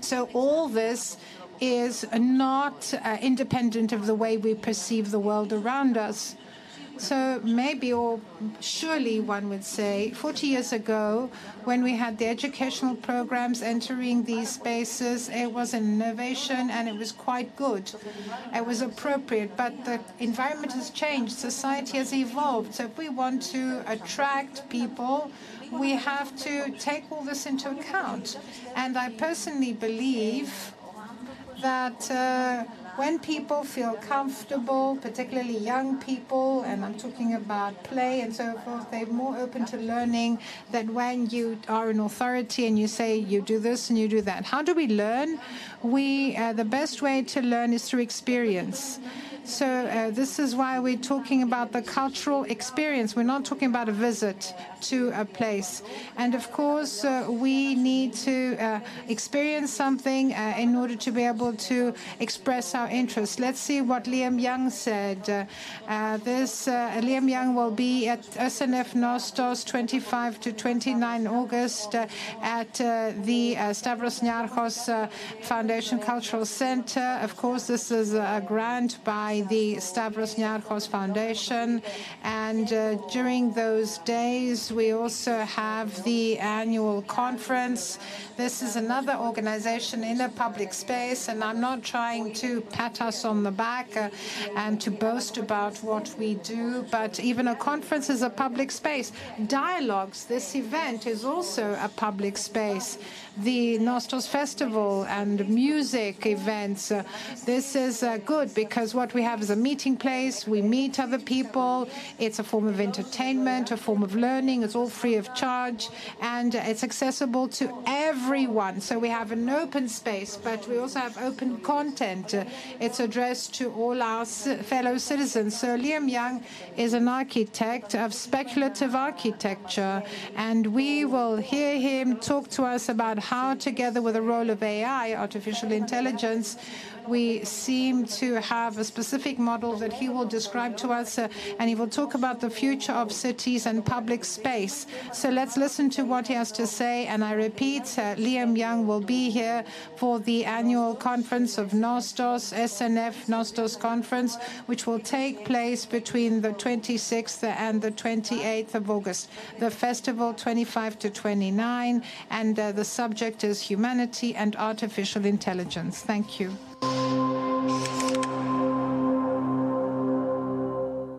So all this is not uh, independent of the way we perceive the world around us. So maybe, or surely one would say, 40 years ago, when we had the educational programs entering these spaces, it was an innovation and it was quite good. It was appropriate, but the environment has changed, society has evolved. So if we want to attract people, we have to take all this into account. And I personally believe that uh, when people feel comfortable, particularly young people, and I'm talking about play and so forth, they're more open to learning than when you are an authority and you say you do this and you do that. How do we learn? We uh, the best way to learn is through experience. So uh, this is why we're talking about the cultural experience. We're not talking about a visit to a place. And of course, uh, we need to uh, experience something uh, in order to be able to express our interest. Let's see what Liam Young said. Uh, uh, this Liam Young will be at SNF Nostos 25 to 29 August at the Stavros Niarchos Foundation Cultural Center. Of course, this is a grant by by the Stavros Niarchos Foundation. And uh, during those days, we also have the annual conference. This is another organization in a public space, and I'm not trying to pat us on the back uh, and to boast about what we do, but even a conference is a public space. Dialogues, this event is also a public space the Nostos Festival and music events. This is uh, good because what we have is a meeting place. We meet other people. It's a form of entertainment, a form of learning. It's all free of charge and it's accessible to everyone. So we have an open space, but we also have open content. It's addressed to all our fellow citizens. So Liam Young is an architect of speculative architecture, and we will hear him talk to us about how, together with the role of AI, artificial intelligence, we seem to have a specific model that he will describe to us, uh, and he will talk about the future of cities and public space. So let's listen to what he has to say. And I repeat, uh, Liam Young will be here for the annual conference of Nostos, SNF Nostos conference, which will take place between the 26th and the 28th of August. The festival 25 to 29, and uh, the subject is humanity and artificial intelligence. Thank you.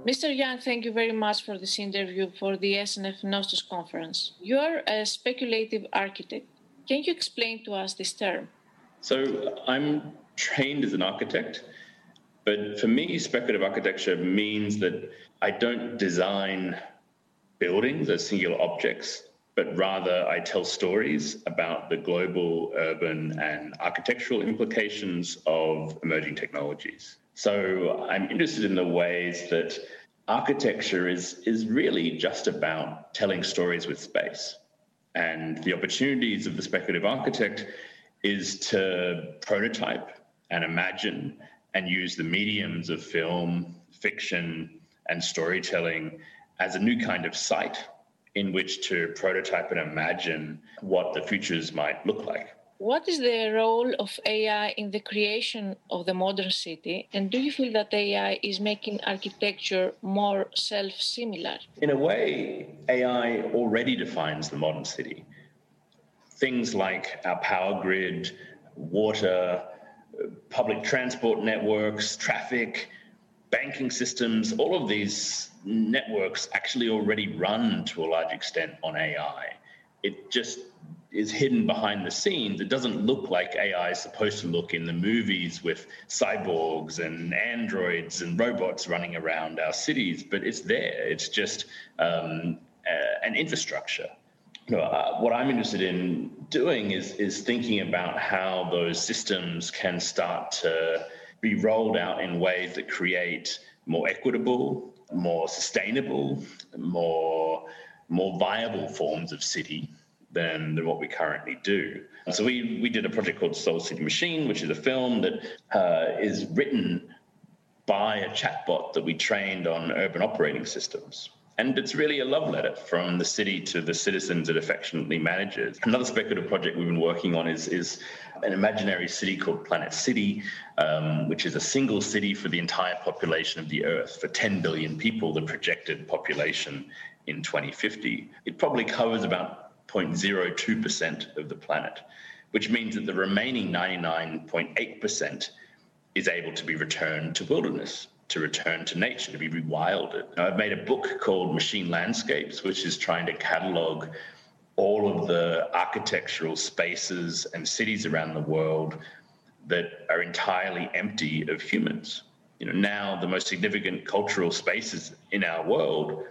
Mr. Young, thank you very much for this interview for the SNF Nostos conference. You are a speculative architect. Can you explain to us this term? So, I'm trained as an architect, but for me, speculative architecture means that I don't design buildings as singular objects but rather I tell stories about the global, urban, and architectural implications of emerging technologies. So I'm interested in the ways that architecture is, is really just about telling stories with space. And the opportunities of the speculative architect is to prototype and imagine and use the mediums of film, fiction, and storytelling as a new kind of site in which to prototype and imagine what the futures might look like. What is the role of AI in the creation of the modern city? And do you feel that AI is making architecture more self similar? In a way, AI already defines the modern city. Things like our power grid, water, public transport networks, traffic, banking systems, all of these networks actually already run to a large extent on AI. It just is hidden behind the scenes. It doesn't look like AI is supposed to look in the movies with cyborgs and androids and robots running around our cities, but it's there. It's just um, uh, an infrastructure. Uh, what I'm interested in doing is is thinking about how those systems can start to be rolled out in ways that create more equitable, more sustainable, more more viable forms of city than, than what we currently do. So we we did a project called Seoul City Machine, which is a film that uh, is written by a chatbot that we trained on urban operating systems. And it's really a love letter from the city to the citizens it affectionately manages. Another speculative project we've been working on is, is an imaginary city called Planet City, um, which is a single city for the entire population of the Earth, for 10 billion people, the projected population in 2050. It probably covers about 0.02% of the planet, which means that the remaining 99.8% is able to be returned to wilderness to return to nature, to be rewilded. Now, I've made a book called Machine Landscapes, which is trying to catalog all of the architectural spaces and cities around the world that are entirely empty of humans. You know, now the most significant cultural spaces in our world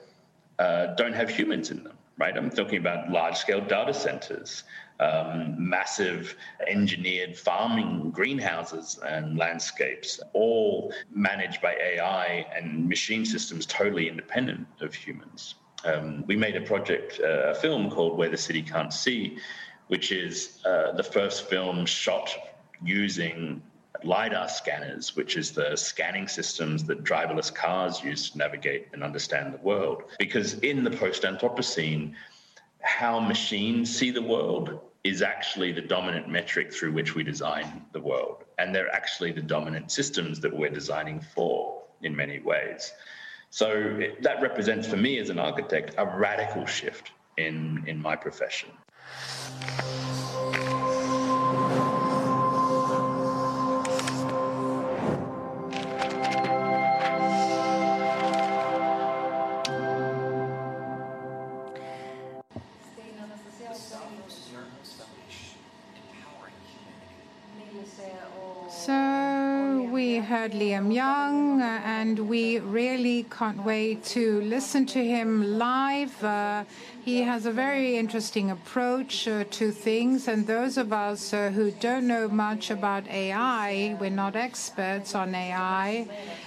uh, don't have humans in them, right? I'm talking about large-scale data centers, um, massive engineered farming greenhouses and landscapes, all managed by AI and machine systems totally independent of humans. Um, we made a project, uh, a film called Where the City Can't See, which is uh, the first film shot using LiDAR scanners, which is the scanning systems that driverless cars use to navigate and understand the world. Because in the post Anthropocene, how machines see the world is actually the dominant metric through which we design the world. And they're actually the dominant systems that we're designing for in many ways. So it, that represents for me as an architect a radical shift in, in my profession. Can't wait to listen to him live. Uh, he has a very interesting approach uh, to things, and those of us uh, who don't know much about AI, we're not experts on AI.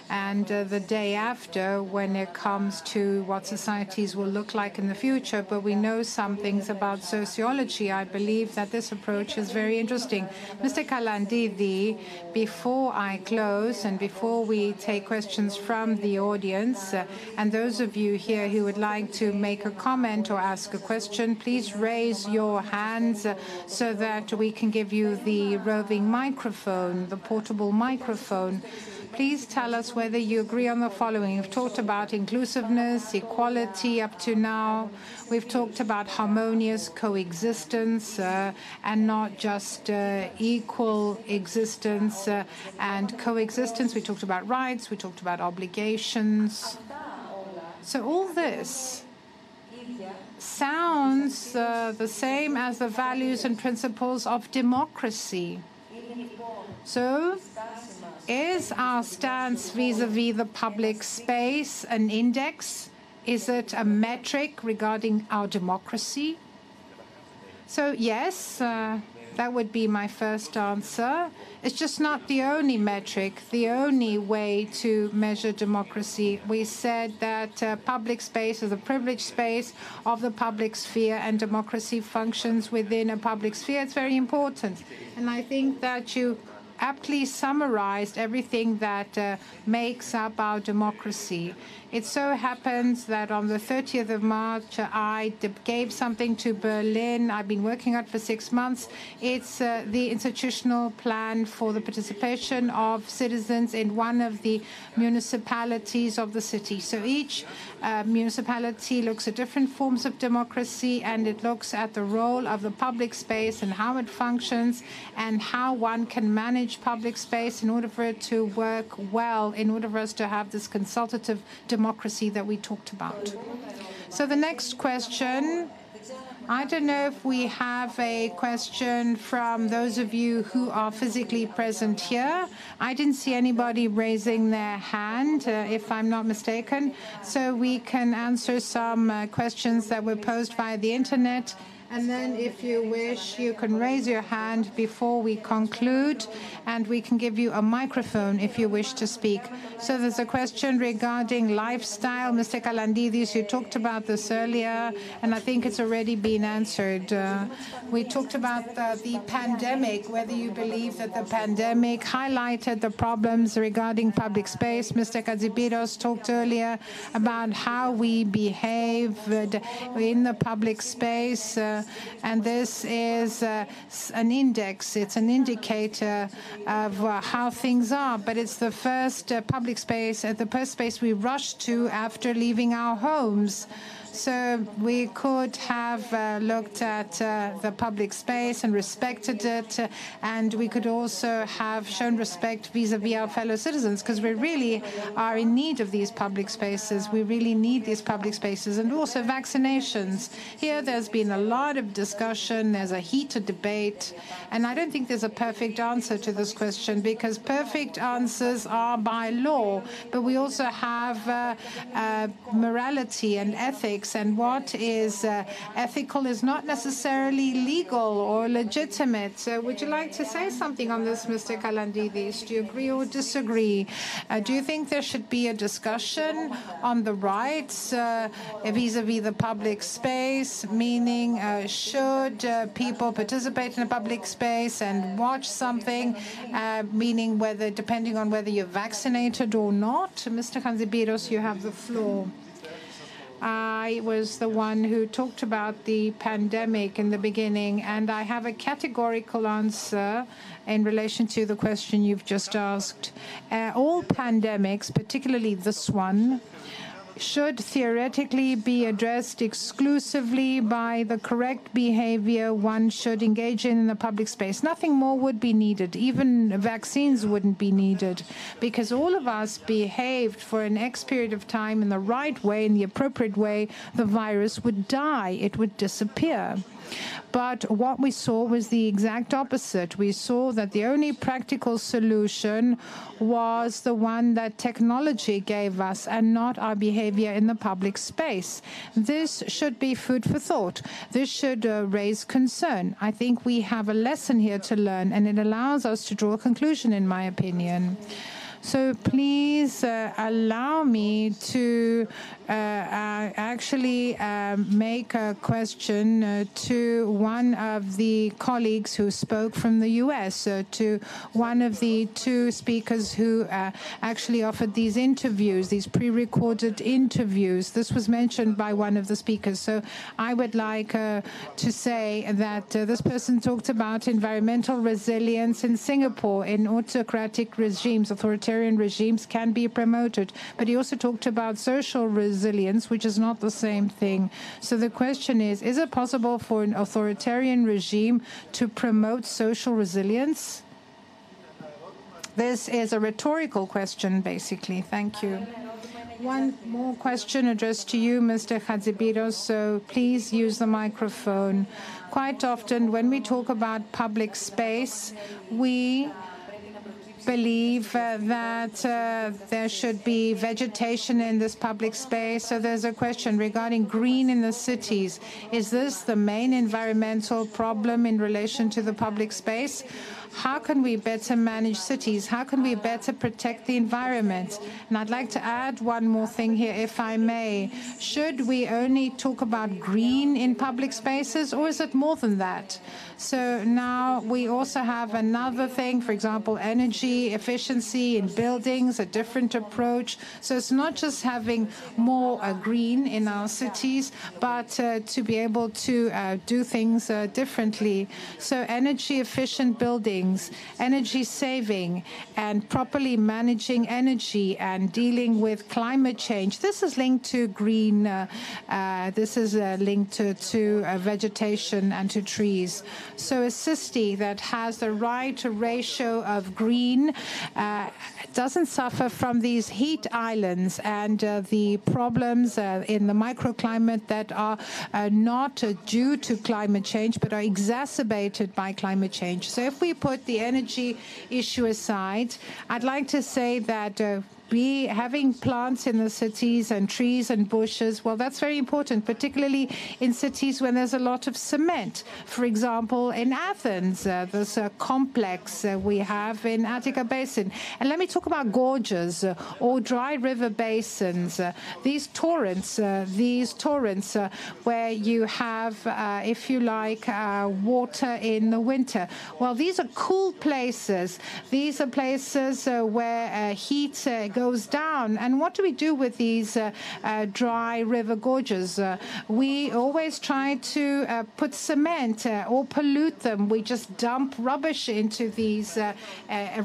And uh, the day after, when it comes to what societies will look like in the future, but we know some things about sociology, I believe that this approach is very interesting. Mr. Kalandidi, before I close and before we take questions from the audience, uh, and those of you here who would like to make a comment or ask a question, please raise your hands uh, so that we can give you the roving microphone, the portable microphone. Please tell us whether you agree on the following. We've talked about inclusiveness, equality up to now. We've talked about harmonious coexistence uh, and not just uh, equal existence uh, and coexistence. We talked about rights, we talked about obligations. So, all this sounds uh, the same as the values and principles of democracy. So, is our stance vis-a-vis the public space an index? Is it a metric regarding our democracy? So yes, uh, that would be my first answer. It's just not the only metric, the only way to measure democracy. We said that uh, public space is a privileged space of the public sphere, and democracy functions within a public sphere. It's very important. And I think that you aptly summarized everything that uh, makes up our democracy. It so happens that on the 30th of March, I gave something to Berlin. I've been working on it for six months. It's uh, the institutional plan for the participation of citizens in one of the municipalities of the city. So each municipality looks at different forms of democracy and it looks at the role of the public space and how it functions and how one can manage public space in order for it to work well, in order for us to have this consultative democracy that we talked about. So the next question. I don't know if we have a question from those of you who are physically present here. I didn't see anybody raising their hand, uh, if I'm not mistaken. So we can answer some uh, questions that were posed via the internet. And then, if you wish, you can raise your hand before we conclude, and we can give you a microphone if you wish to speak. So, there's a question regarding lifestyle. Mr. Kalandides, you talked about this earlier, and I think it's already been answered. Uh, we talked about the, the pandemic, whether you believe that the pandemic highlighted the problems regarding public space. Mr. Hadjibiros talked earlier about how we behave in the public space. Uh, and this is uh, an index, it's an indicator of uh, how things are. But it's the first uh, public space, the first space we rush to after leaving our homes. So we could have uh, looked at uh, the public space and respected it, uh, and we could also have shown respect vis-a-vis our fellow citizens, because we really are in need of these public spaces. We really need these public spaces, and also vaccinations. Here, there's been a lot of discussion. There's a heated debate, and I don't think there's a perfect answer to this question because perfect answers are by law, but we also have uh, uh, morality and ethics and what is uh, ethical is not necessarily legal or legitimate. Would you like to say something on this, Mr. Kalandides? Do you agree or disagree? Uh, do you think there should be a discussion on the rights uh, vis-a-vis the public space, meaning uh, should uh, people participate in a public space and watch something, meaning whether depending on whether you're vaccinated or not? Mr. Hadjibiros, you have the floor. I was the one who talked about the pandemic in the beginning, and I have a categorical answer in relation to the question you've just asked. Uh, all pandemics, particularly this one, should theoretically be addressed exclusively by the correct behavior one should engage in in the public space. Nothing more would be needed. Even vaccines wouldn't be needed because all of us behaved for an X period of time in the right way, in the appropriate way, the virus would die, it would disappear. But what we saw was the exact opposite. We saw that the only practical solution was the one that technology gave us and not our behavior in the public space. This should be food for thought. This should uh, raise concern. I think we have a lesson here to learn, and it allows us to draw a conclusion, in my opinion. So please uh, allow me to uh, uh, actually um, make a question uh, to one of the colleagues who spoke from the US, uh, to one of the two speakers who actually offered these interviews, these pre recorded interviews. This was mentioned by one of the speakers. So I would like to say that this person talked about environmental resilience in Singapore, in autocratic regimes, authoritarian regimes can be promoted. But he also talked about social resilience, which is not the same thing. So the question is is it possible for an authoritarian regime to promote social resilience? This is a rhetorical question, basically. Thank you. One more question addressed to you, Mr. Hadjibiros, so please use the microphone. Quite often, when we talk about public space, we believe uh, that uh, there should be vegetation in this public space. So there's a question regarding green in the cities. Is this the main environmental problem in relation to the public space? How can we better manage cities? How can we better protect the environment? And I'd like to add one more thing here, if I may. Should we only talk about green in public spaces, or is it more than that? So now we also have another thing, for example, energy efficiency in buildings, a different approach. So it's not just having more uh, green in our cities, but uh, to be able to uh, do things uh, differently. So energy efficient buildings, energy saving, and properly managing energy and dealing with climate change. This is linked to green. Uh, uh, this is linked to, to vegetation and to trees. So a city that has the right ratio of green uh, doesn't suffer from these heat islands and uh, the problems uh, in the microclimate that are uh, not uh, due to climate change but are exacerbated by climate change. So if we put the energy issue aside, I'd like to say that be having plants in the cities and trees and bushes, well, that's very important, particularly in cities when there's a lot of cement. For example, in Athens, uh, there's a complex uh, we have in Attica Basin. And let me talk about gorges uh, or dry river basins. Uh, these torrents, uh, these torrents uh, where you have, if you like, water in the winter. Well, these are cool places. These are places where heat goes down. And what do we do with these uh, uh, dry river gorges? Uh, we always try to put cement or pollute them. We just dump rubbish into these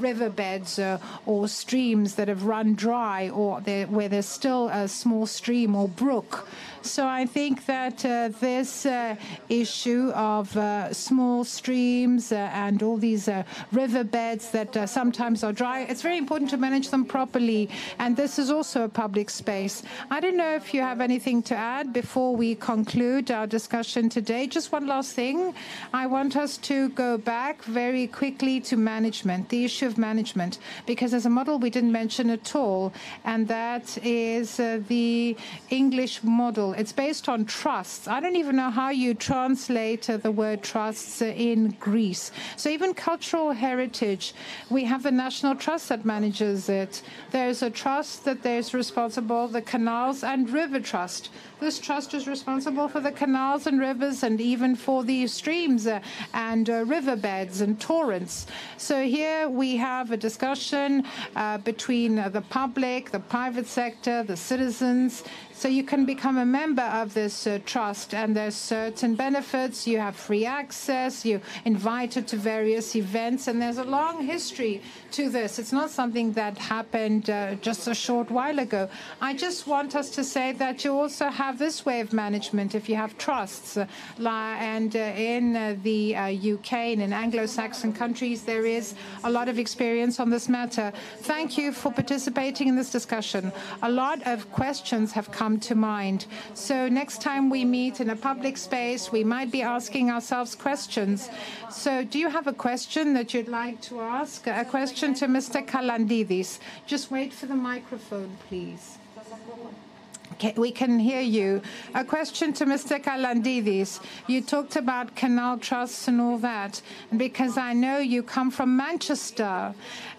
riverbeds or streams that have run dry or where there's still a small stream or brook. So I think that uh, this uh, issue of uh, small streams and all these riverbeds that sometimes are dry, it's very important to manage them properly. And this is also a public space. I don't know if you have anything to add before we conclude our discussion today. Just one last thing. I want us to go back very quickly to management, the issue of management, because there's a model we didn't mention at all, and that is the English model. It's based on trusts. I don't even know how you translate uh, the word trusts uh, in Greece. So even cultural heritage, we have the National Trust that manages it. There's a trust that there's responsible, the Canals and River Trust. This trust is responsible for the canals and rivers and even for the streams uh, and uh, riverbeds and torrents. So here we have a discussion uh, between the public, the private sector, the citizens. So you can become a member of this trust, and there's certain benefits. You have free access. You're invited to various events, and there's a long history to this. It's not something that happened uh, just a short while ago. I just want us to say that you also have this way of management if you have trusts. And uh, in the UK and in Anglo-Saxon countries, there is a lot of experience on this matter. Thank you for participating in this discussion. A lot of questions have come to mind. So next time we meet in a public space, we might be asking ourselves questions. So do you have a question that you'd like to ask? A question to Mr. Kalandides. Just wait for the microphone, please. Okay, we can hear you. A question to Mr. Kalandides. You talked about canal trusts and all that, because I know you come from Manchester.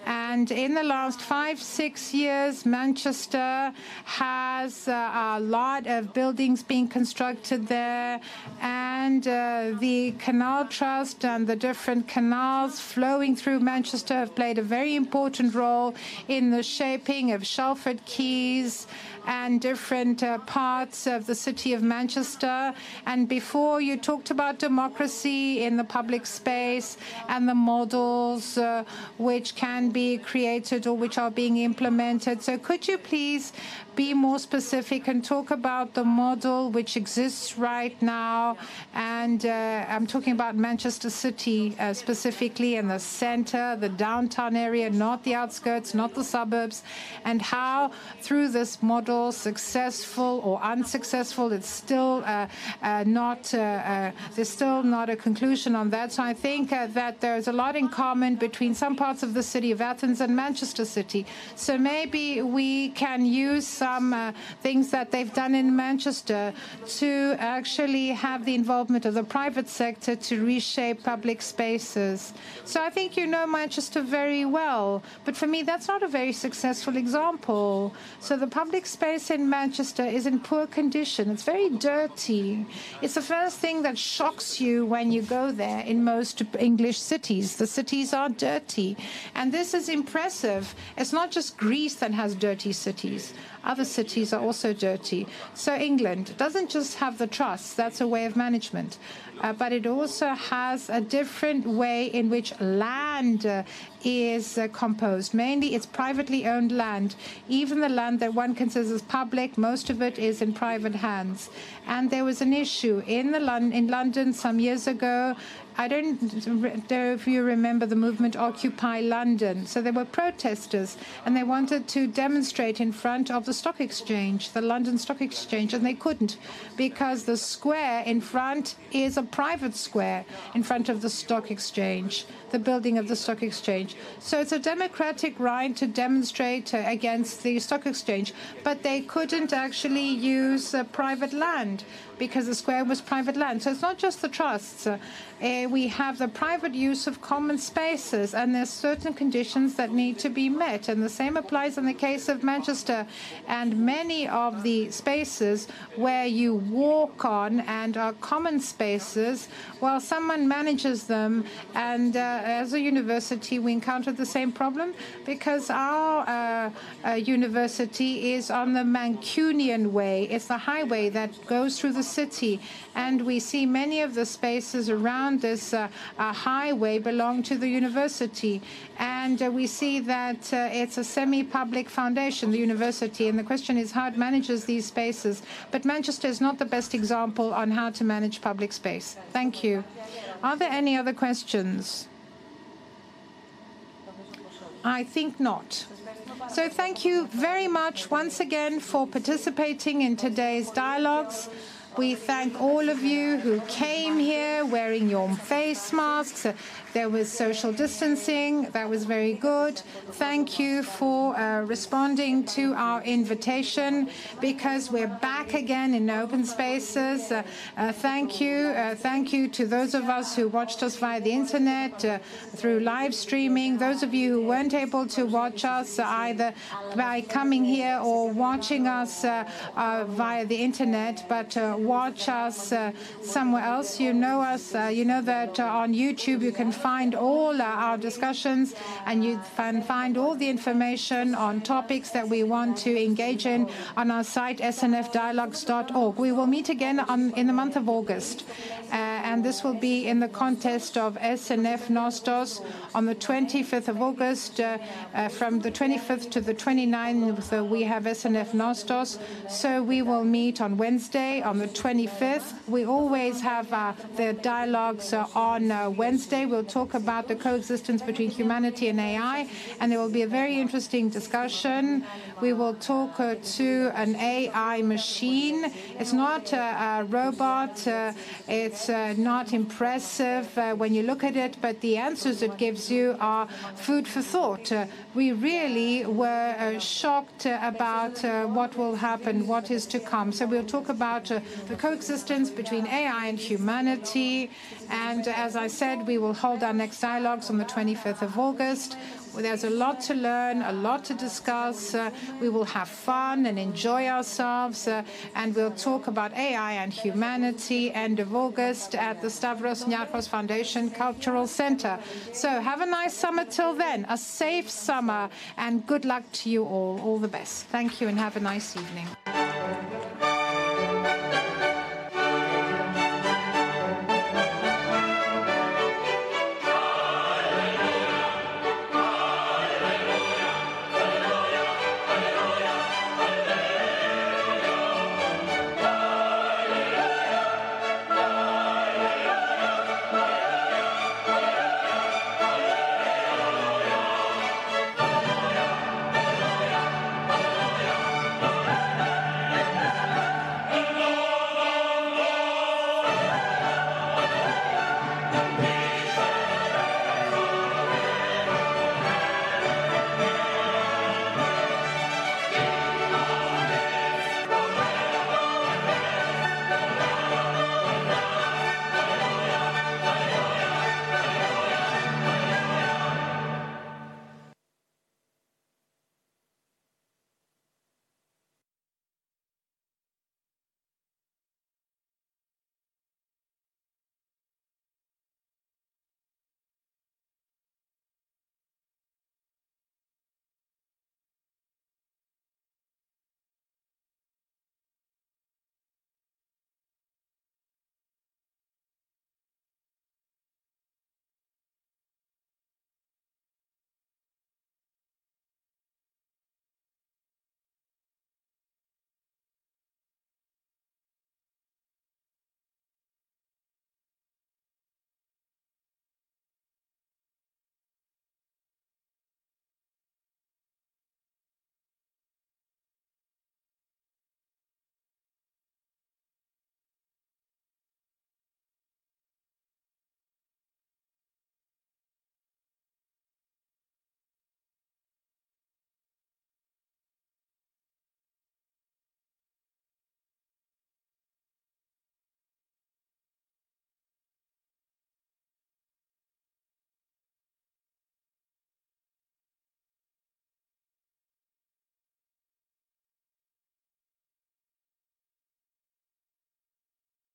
And in the last five, six years, Manchester has uh, a lot of buildings being constructed there. And uh, the Canal Trust and the different canals flowing through Manchester have played a very important role in the shaping of Salford Quays and different uh, parts of the city of Manchester. And before you talked about democracy in the public space and the models uh, which can be created or which are being implemented. So could you please be more specific and talk about the model which exists right now? And uh, I'm talking about Manchester City uh, specifically and the center, the downtown area, not the outskirts, not the suburbs, and how through this model, successful or unsuccessful, it's still uh, uh, not, uh, there's still not a conclusion on that. So I think that there's a lot in common between some parts of the city of Athens and Manchester City. So maybe we can use some uh, things that they've done in Manchester to actually have the involvement of the private sector to reshape public spaces. So I think you know Manchester very well, but for me, that's not a very successful example. So the public space in Manchester is in poor condition. It's very dirty. It's the first thing that shocks you when you go there in most English cities. The cities are dirty. And this is impressive. It's not just Greece that has dirty cities. Other cities are also dirty. So England doesn't just have the trust, that's a way of management. Uh, but it also has a different way in which land uh, is uh, composed. Mainly, it's privately owned land. Even the land that one considers public, most of it is in private hands. And there was an issue in the Lon- in London some years ago. I don't know if you remember the movement Occupy London. So there were protesters, and they wanted to demonstrate in front of the stock exchange, the London Stock Exchange, and they couldn't because the square in front is a private square in front of the stock exchange, the building of the stock exchange. So it's a democratic right to demonstrate against the stock exchange, but they couldn't actually use uh, private land because the square was private land. So it's not just the trusts. Uh, we have the private use of common spaces, and there's certain conditions that need to be met. And the same applies in the case of Manchester and many of the spaces where you walk on and are common spaces. Well, someone manages them, and uh, as a university, we encountered the same problem? Because our uh, uh, university is on the Mancunian Way. It's the highway that goes through the city. And we see many of the spaces around this uh, highway belong to the university. And uh, we see that uh, it's a semi public foundation, the university. And the question is how it manages these spaces. But Manchester is not the best example on how to manage public space. Thank you. Are there any other questions? I think not. So thank you very much once again for participating in today's dialogues. We thank all of you who came here wearing your face masks. There was social distancing. That was very good. Thank you for uh, responding to our invitation because we're back again in open spaces. Uh, uh, thank you. Uh, thank you to those of us who watched us via the internet, uh, through live streaming. Those of you who weren't able to watch us either by coming here or watching us uh, via the internet, but watch us somewhere else. You know us. you know that on YouTube you can find all our discussions and you can find all the information on topics that we want to engage in on our site snfdialogues.org. We will meet again on, in the month of August. Uh, and this will be in the context of SNF Nostos on the 25th of August. Uh, uh, from the 25th to the 29th, we have SNF Nostos. So we will meet on Wednesday, on the 25th. We always have the dialogues on Wednesday. We'll talk about the coexistence between humanity and AI, and there will be a very interesting discussion. We will talk uh, to an AI machine. It's not a, a robot. Uh, it's uh, not impressive uh, when you look at it, but the answers it gives you are food for thought. Uh, we really were uh, shocked about what will happen, what is to come. So we'll talk about the coexistence between AI and humanity. And as I said, we will hold our next dialogues on the 25th of August. There's a lot to learn, a lot to discuss. Uh, we will have fun and enjoy ourselves, uh, and we'll talk about AI and humanity end of August at the Stavros Niarchos Foundation Cultural Center. So have a nice summer till then, a safe summer, and good luck to you all. All the best. Thank you, and have a nice evening.